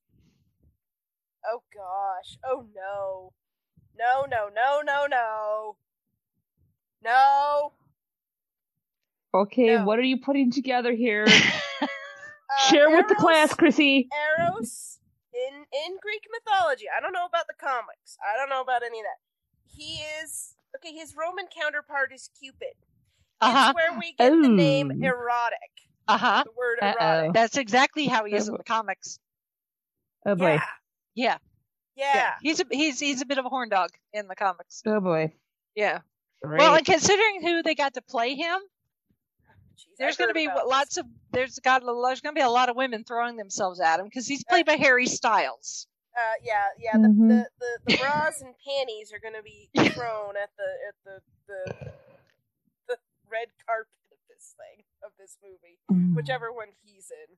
oh gosh, oh no, no, no, no, no, no, no. Okay, No. what are you putting together here? <laughs> Uh, Share with the class, Chrissy. Eros in in Greek mythology, I don't know about the comics. I don't know about any of that. He is okay. His Roman counterpart is Cupid. Uh-huh. It's where we get the name erotic. Uh huh. The word Uh-oh. erotic. That's exactly how he is in the comics. Oh boy. Yeah, Yeah. yeah. He's a he's he's a bit of a horn dog in the comics. Oh boy. Yeah. Great. Well, and considering who they got to play him, Jeez, there's going to be about lots of there's got there's going to be a lot of women throwing themselves at him because he's played by Harry Styles. Uh, yeah, yeah. The, Mhm. the, the, the bras and panties are going to be <laughs> thrown at the at the, the the red carpet of this thing of this movie, Mm. whichever one he's in,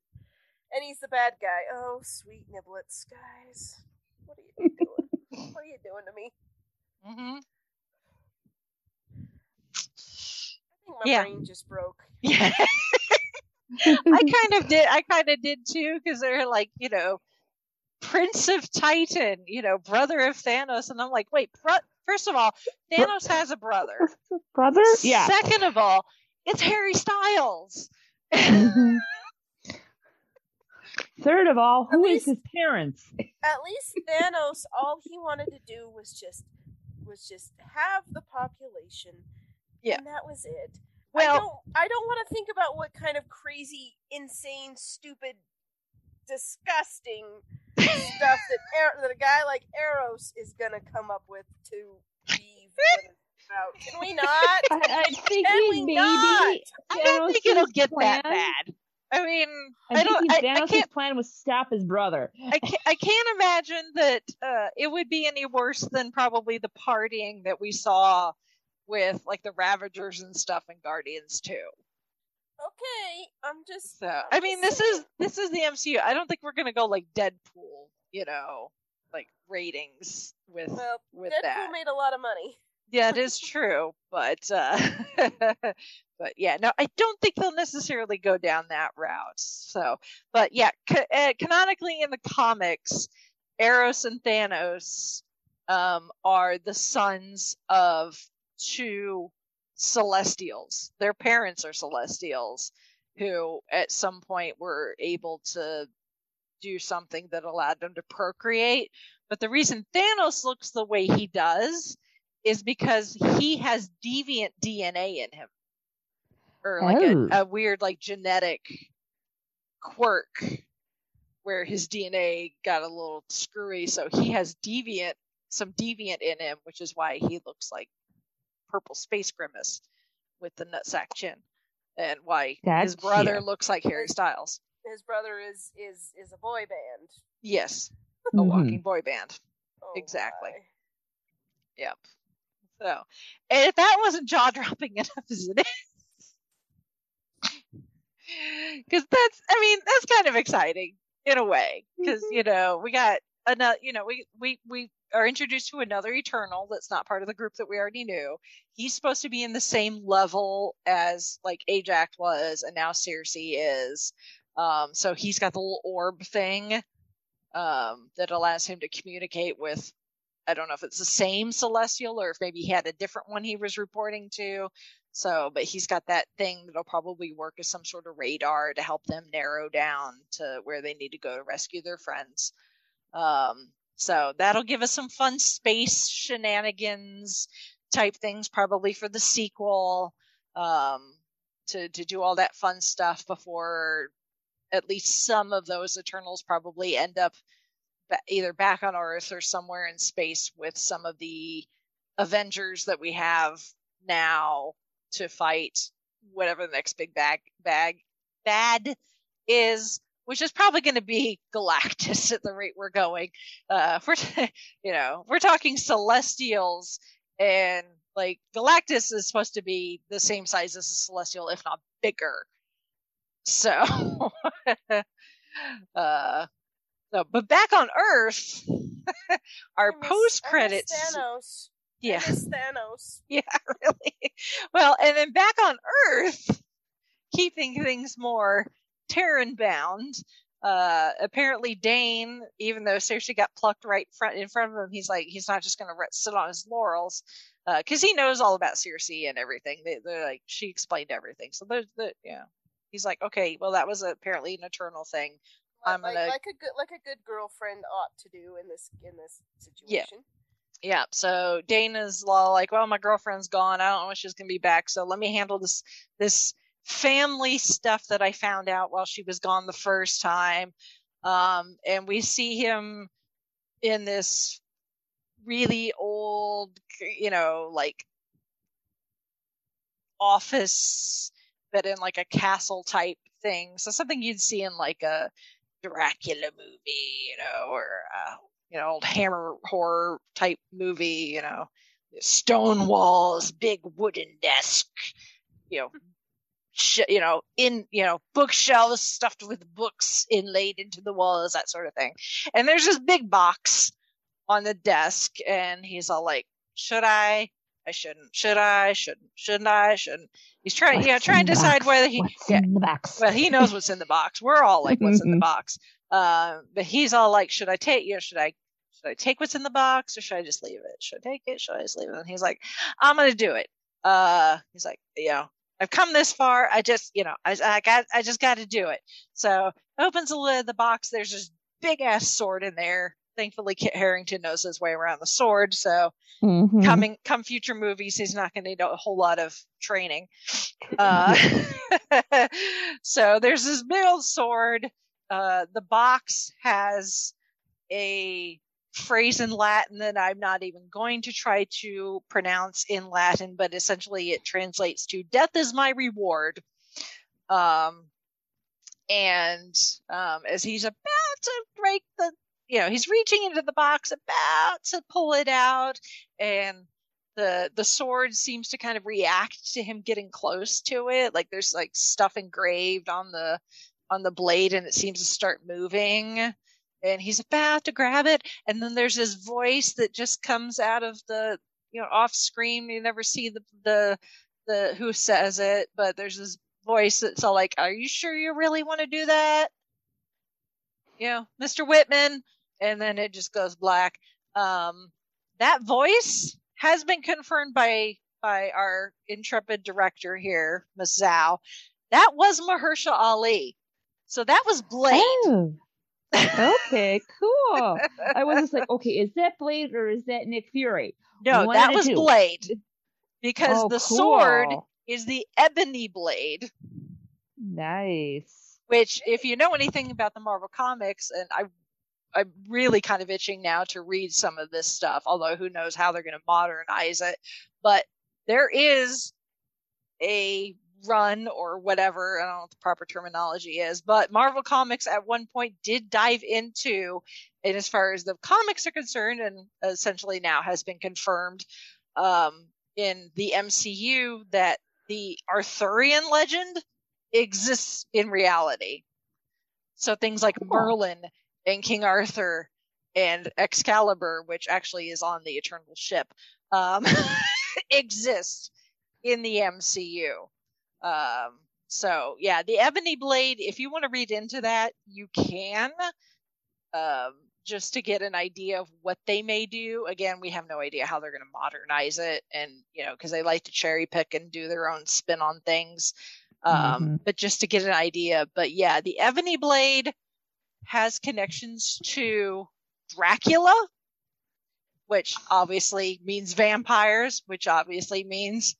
and he's the bad guy. Oh, sweet niblets, guys, what are you doing? <laughs> what are you doing to me? Mm-hmm. I think my Yeah. brain just broke. Yeah. <laughs> I kind of did. I kind of did too, because they're like, you know, Prince of Titan, you know, brother of Thanos, and I'm like, wait, bro- first of all, Thanos has a brother. <laughs> Brother? Yeah. Second of all, it's Harry Styles. Mhm. Third of all, At who is least- his parents? At least Thanos, all he wanted to do was just was just have the population. Yeah. and that was it. I Well, don't. I don't want to think about what kind of crazy, insane, stupid, disgusting <laughs> stuff that Ar- that a guy like Eros is gonna come up with to be about. Can we not? <laughs> I, I think Can we maybe not? I don't think it'll get that bad. I mean, I, I, don't. think I, I can't. plan was to stop his brother. I can't, I can't imagine that uh, it would be any worse than probably the partying that we saw with like the Ravagers and stuff in Guardians too. Okay, I'm just. So I'm I mean, just this saying. is this is the MCU. I don't think we're gonna go like Deadpool, you know, like ratings with Well, with Deadpool that. made a lot of money. Yeah, it is true, but uh, <laughs> but yeah, no, I don't think they'll necessarily go down that route. So, but yeah, ca- uh, canonically in the comics, Eros and Thanos um, are the sons of two Celestials. Their parents are Celestials, who at some point were able to do something that allowed them to procreate. But the reason Thanos looks the way he does is because he has deviant DNA in him, or like Oh. a, a weird like genetic quirk where his DNA got a little screwy. So he has deviant, some deviant in him, which is why he looks like purple space grimace with the nutsack chin, and why his Gotcha. brother looks like Harry Styles. His brother is is is a boy band. Yes, <laughs> a Mhm. walking boy band. Oh, Exactly. my. Yep. So, and if that wasn't jaw dropping <laughs> enough as it is, <laughs> because that's, I mean, that's kind of exciting in a way, because Mm-hmm. you know we got another, you know, we we we are introduced to another Eternal that's not part of the group that we already knew. He's supposed to be in the same level as like Ajax was, and now Sersi is. Um, so he's got the little orb thing um, that allows him to communicate with I don't know if it's the same celestial or if maybe he had a different one he was reporting to. So, but he's got that thing that'll probably work as some sort of radar to help them narrow down to where they need to go to rescue their friends. Um, so that'll give us some fun space shenanigans type things probably for the sequel. Um, to to do all that fun stuff before at least some of those Eternals probably end up either back on Earth or somewhere in space with some of the Avengers that we have now to fight whatever the next big bag bag bad is, which is probably going to be Galactus at the rate we're going. Uh, we're <laughs> you know we're talking Celestials and like Galactus is supposed to be the same size as a Celestial, if not bigger. So, <laughs> uh, so, but back on Earth, <laughs> our post credits. Thanos. yeah, Thanos. yeah, really. Well, and then back on Earth, keeping things more Terran bound. Uh, apparently Dane, even though Sersi got plucked right front in front of him, he's like he's not just going to sit on his laurels because he knows all about Sersi and everything. They, they're like she explained everything, so there's the yeah. He's like, okay, well that was apparently an eternal thing. I'm like, gonna like a good like a good girlfriend ought to do in this in this situation. Yeah, so Dana's law like, well, my girlfriend's gone. I don't know when she's gonna be back, so let me handle this this family stuff that I found out while she was gone the first time. Um, and we see him in this really old, you know, like office, but in like a castle type thing. So something you'd see in like a Dracula movie, you know, or uh, you know, old Hammer horror type movie, you know, stone walls, big wooden desk, you know, sh- you know, in you know, bookshelves stuffed with books inlaid into the walls, that sort of thing. And there's this big box on the desk, and he's all like, "Should I? I shouldn't. Should I? Shouldn't. Shouldn't I? Shouldn't." He's trying, What's you know, trying to decide box? whether he. What's yeah, in the box? well, he knows what's in the box. We're all like, what's in the box? Uh, but he's all like, should I take, you know, should I, should I take what's in the box or should I just leave it? Should I take it? Should I just leave it? And he's like, I'm to do it. Uh, he's like, you know, I've come this far. I just, you know, I, I got, I just got to do it. So opens the lid of the box. There's this big ass sword in there. Thankfully, Kit Harington knows his way around the sword. So Mhm. coming come future movies he's not going to need a whole lot of training uh, <laughs> so there's this big old sword uh, the box has a phrase in latin that i'm not even going to try to pronounce in latin but essentially it translates to death is my reward. Um, and um, as he's about to break the you know he's reaching into the box about to pull it out and the the sword seems to kind of react to him getting close to it. Like there's like stuff engraved on the on the blade and it seems to start moving and he's about to grab it and then there's this voice that just comes out of the you know off screen you never see the the the who says it but there's this voice that's all like are you sure you really want to do that you know mr whitman and then it just goes black um that voice has been confirmed by by our intrepid director here, Miss Zhao. That was Mahershala Ali. So that was Blade. Oh. Okay, cool. I was just like, <laughs> okay, is that Blade or is that Nick Fury? no, one that was two. Blade. Because Oh, the sword is the ebony blade, Nice. which if you know anything about the Marvel comics, and I I'm really kind of itching now to read some of this stuff, although who knows how they're going to modernize it. But there is a run or whatever, I don't know what the proper terminology is, but Marvel Comics at one point did dive into, and as far as the comics are concerned, and essentially now has been confirmed um, in the MCU that the Arthurian legend exists in reality. So things like Cool. Merlin and King Arthur and Excalibur, which actually is on the Eternal ship, um, <laughs> exist in the MCU. Um, so yeah, the Ebony Blade. If you want to read into that, you can. Um, just to get an idea of what they may do. Again, we have no idea how they're going to modernize it, and you know, because they like to cherry pick and do their own spin on things. Um, Mhm. But just to get an idea, but yeah, the Ebony Blade has connections to Dracula, which obviously means vampires, which obviously means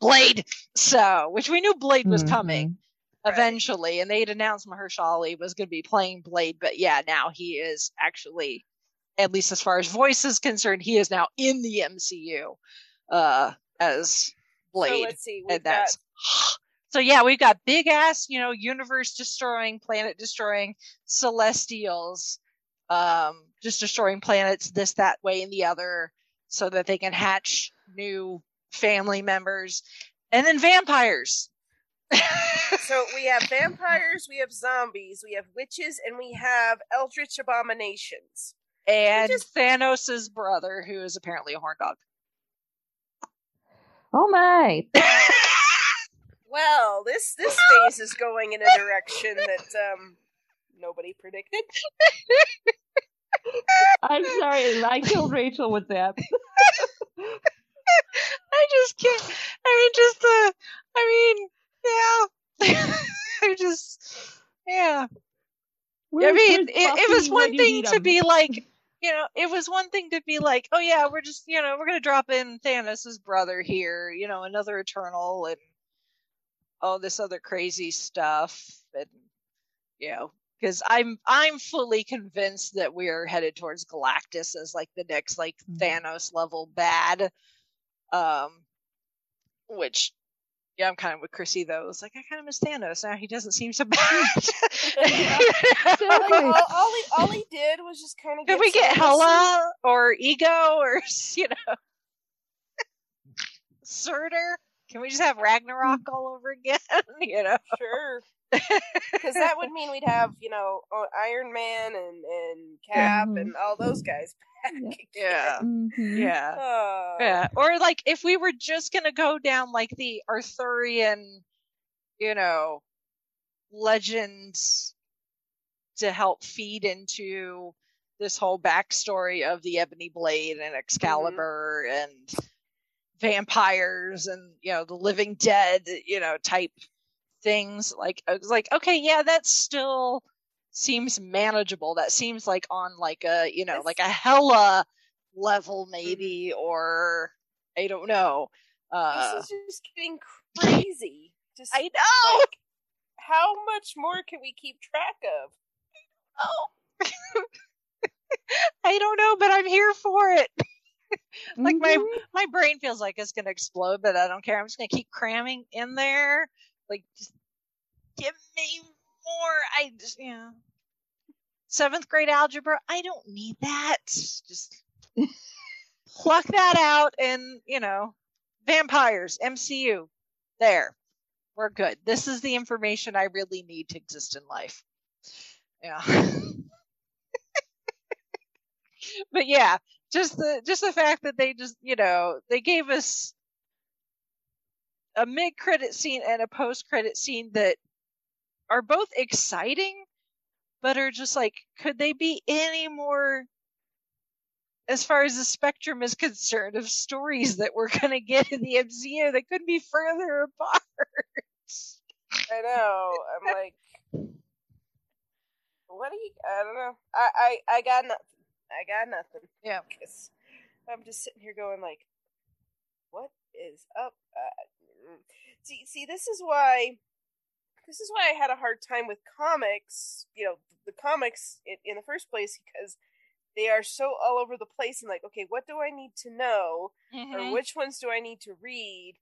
Blade. So, which we knew Blade was coming Mhm. Right. eventually, and they'd announced Mahershala Ali was going to be playing Blade, but yeah, now he is actually, at least as far as voice is concerned, he is now in the MCU uh, as So Blade, let's see. We've and that's so yeah, we've got big ass, you know, universe destroying, planet destroying celestials, um, just destroying planets this, that way, and the other, so that they can hatch new family members, and then vampires. <laughs> so we have vampires, we have zombies, we have witches, and we have eldritch abominations. and just- Thanos' brother, who is apparently a horn dog. Oh my. <laughs> Well, this this phase is going in a direction that um nobody predicted. I'm sorry, I killed Rachel with that. <laughs> I just can't. I mean, just the. I mean, yeah. <laughs> I just, yeah. We're I mean, it, it was one thing to be like, you know, it was one thing to be like, oh yeah, we're just, you know, we're gonna drop in Thanos' brother here, you know, another Eternal and all this other crazy stuff, and you know, because I'm I'm fully convinced that we are headed towards Galactus as like the next like Mhm. Thanos level bad, um, which. Yeah, I'm kind of with Chrissy though. It's like I kind of miss Thanos now. He doesn't seem so <laughs> bad. <laughs> Like, <laughs> all, all he all he did was just kind of. Could we get Hela or Ego or you know Surtur? Can we just have Ragnarok all over again? you know? Sure. Because that would <laughs> mean we'd have, you know, Iron Man and and Cap Mhm. and all those guys back. Yeah. <laughs> again. Yeah. Yeah. Oh. Yeah. Or like if we were just gonna go down like the Arthurian, you know, legends to help feed into this whole backstory of the Ebony Blade and Excalibur and vampires and you know the living dead, you know, type things. Like I was like, okay, yeah, that still seems manageable. That seems like on like a you know like a Hela level maybe or I don't know. Uh, this is just getting crazy. Just I know. like, how much more can we keep track of? Oh. <laughs> I don't know, but I'm here for it. <laughs> Like my Mhm. my brain feels like it's gonna explode, but I don't care. I'm just gonna keep cramming in there. Like just give me more. I just you know seventh grade algebra. I don't need that. Just <laughs> pluck that out and you know vampires MCU. There, we're good. This is the information I really need to exist in life. Yeah. <laughs> but yeah, just the just the fact that they just you know they gave us a mid credit scene and a post credit scene that are both exciting but are just like could they be any more as far as the spectrum is concerned of stories that we're <laughs> going to get in the MCU that couldn't be further apart I know. I'm like, what do you? I don't know. I I I got nothing. I got nothing. Yeah. 'Cause I'm just sitting here going like, what is up? Uh. See, see, this is why. This is why I had a hard time with comics. You know, the comics in, in the first place because they are so all over the place. And like, okay, what do I need to know? Mm-hmm. or which ones do I need to read?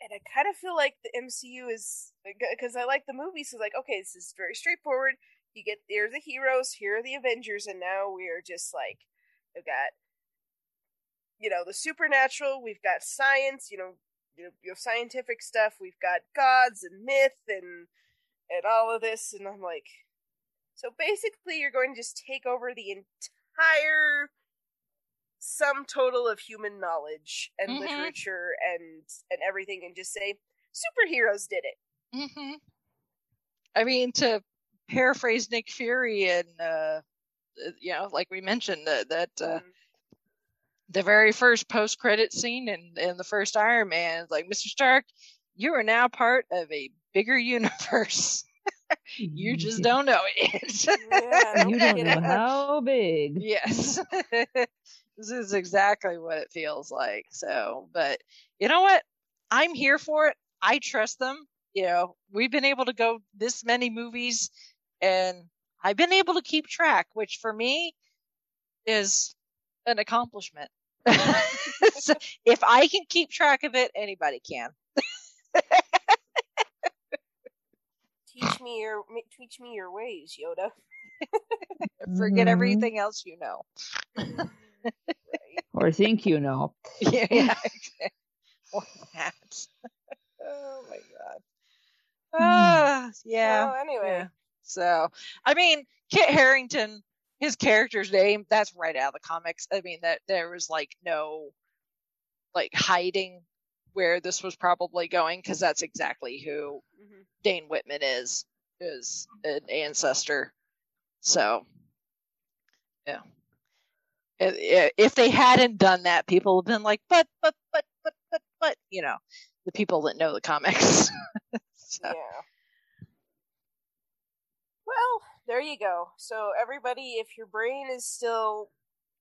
And I kind of feel like the MCU is because I like the movies. So like, okay, this is very straightforward. You get there are the heroes, here are the Avengers, and now we are just like, we've got, you know, the supernatural. We've got science. You know, you know, you have scientific stuff. We've got gods and myth and and all of this. And I'm like, so basically, you're going to just take over the entire sum total of human knowledge and Mhm. literature and and everything and just say superheroes did it hmm I mean, to paraphrase Nick Fury and, uh, you know, like we mentioned, that, that uh, Um, the very first post credit scene in, in the first Iron Man is like, Mr. Stark, you are now part of a bigger universe. <laughs> you just <laughs> don't know it. yeah, You don't know how big. <laughs> yes. this is exactly what it feels like. So, but you know what? I'm here for it. I trust them. You know, we've been able to go this many movies and I've been able to keep track, which for me is an accomplishment. <laughs> so if I can keep track of it, anybody can. teach me your teach me your ways yoda <laughs> Forget Mhm. everything else you know. right Or think you know. <laughs> yeah, yeah. or that. oh my god. Ah, yeah. well, anyway yeah. So, I mean, Kit Harington, his character's name, that's right out of the comics. I mean, that there was like no like hiding where this was probably going because that's exactly who Mhm. Dane Whitman is is an ancestor. So, yeah. If they hadn't done that, people would have been like, but, but, but, but, but, but, you know, the people that know the comics. <laughs> so, yeah well there you go. So everybody, if your brain is still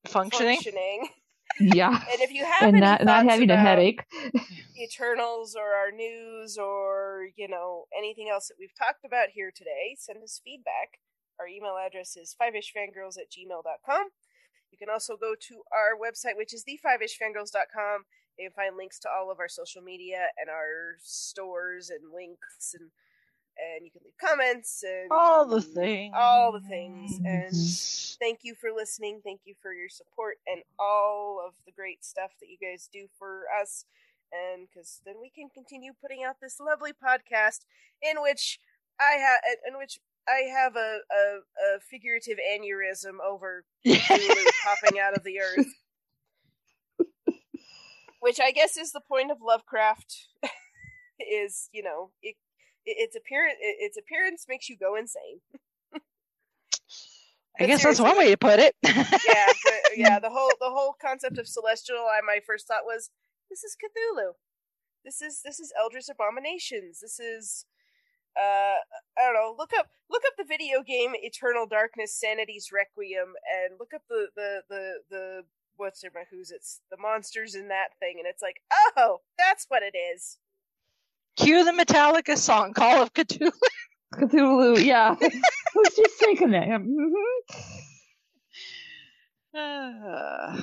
Functioning. functioning, <laughs> Yeah. <laughs> and if you have And not not having a about headache. <laughs> Eternals or our news or you know anything else that we've talked about here today, send us feedback. Our email address is fiveishfangirls at gmail.com. You can also go to our website, which is the5ishfangirls.com. You can find links to all of our social media and our stores and links and and you can leave comments and All the things. all the things and <laughs> thank you for listening. Thank you for your support and all of the great stuff that you guys do for us. And because then we can continue putting out this lovely podcast in which i have in which i have a, a, a figurative aneurysm over Cthulhu <laughs> popping out of the earth. <laughs> Which i guess is the point of lovecraft is you know it, it, its appearance its appearance makes you go insane <laughs> I guess that's one way to put it. yeah, <laughs> but, yeah. The whole the whole concept of celestial. I my first thought was this is Cthulhu. This is this is Eldritch Abominations. This is uh I don't know. Look up look up the video game Eternal Darkness Sanity's Requiem and look up the the the the what's their who's it's the monsters in that thing and it's like oh that's what it is. Cue the Metallica song, Call of Cthulhu. Cthulhu, yeah. <laughs> <laughs> I was just thinking that. Mhm. Uh,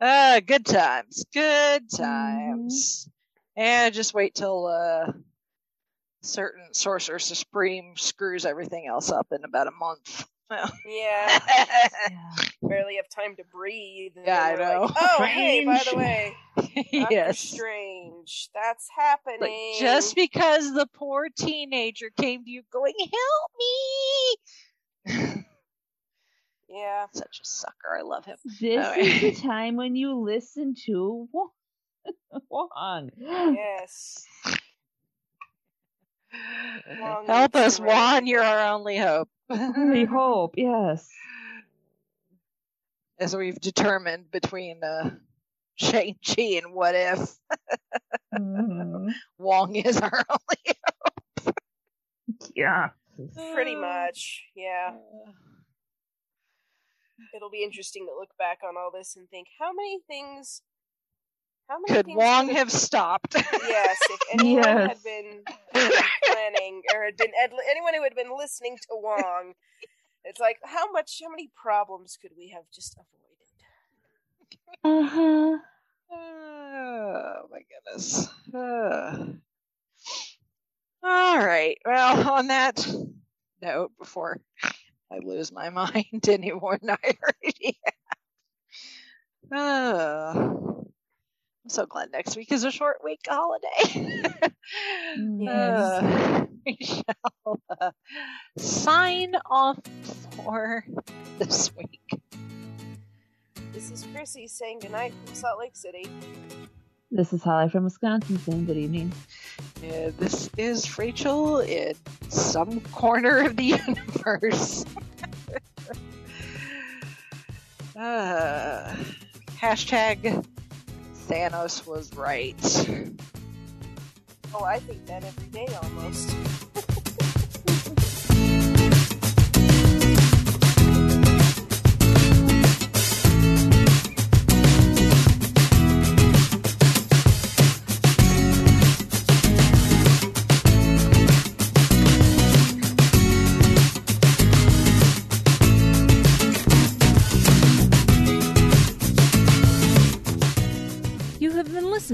uh, good times. Good times. And just wait till uh, certain Sorcerer Supreme screws everything else up in about a month. <laughs> Yeah, Yeah. <laughs> barely have time to breathe. Yeah, I then we're like, know. oh, hey, by the way, <laughs> Doctor yes. Strange. That's Like happening. just because the poor teenager came to you going, help me. yeah. Such a sucker. I love him. This Okay. is the time when you listen to Wong. Wong. Yes. Wong Help us. Juan. You're our only hope. <laughs> We hope, yes. As we've determined between uh, Shang-Chi and What If, Mhm. <laughs> Wong is our only hope. <laughs> Yeah. Pretty much. Yeah. It'll be interesting to look back on all this and think how many things. How many Could things Wong have stopped? <laughs> Yes, if <laughs> anyone had Yes. been planning or had been ed- anyone who had been listening to Wong, it's like how much, how many problems could we have just avoided? Uh huh. Oh my goodness. Uh. All right. Well, <laughs> on that note, before I lose my mind any more than I already have, uh, I'm so glad next week is a short week holiday. <laughs> Uh, <laughs> we shall uh, sign off for this week. This is Chrissy saying goodnight from Salt Lake City. This is Holly from Wisconsin saying good evening. Uh, this is Rachel in some corner of the <laughs> universe. uh, hashtag Thanos was right. Oh, I think that every day almost.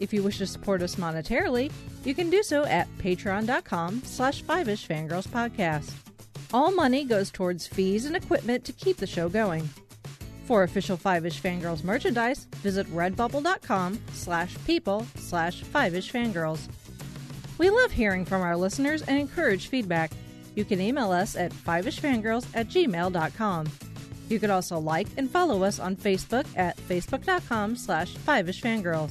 If you wish to support us monetarily, you can do so at patreon.com slash five-ish fangirls podcast. All money goes towards fees and equipment to keep the show going. For official Five-ish fangirls merchandise, visit redbubble.com slash people slash five-ish fangirls. We love hearing from our listeners and encourage feedback. You can email us at fiveishfangirls at gmail.com. You can also like and follow us on Facebook at facebook.com slash fiveishfangirls.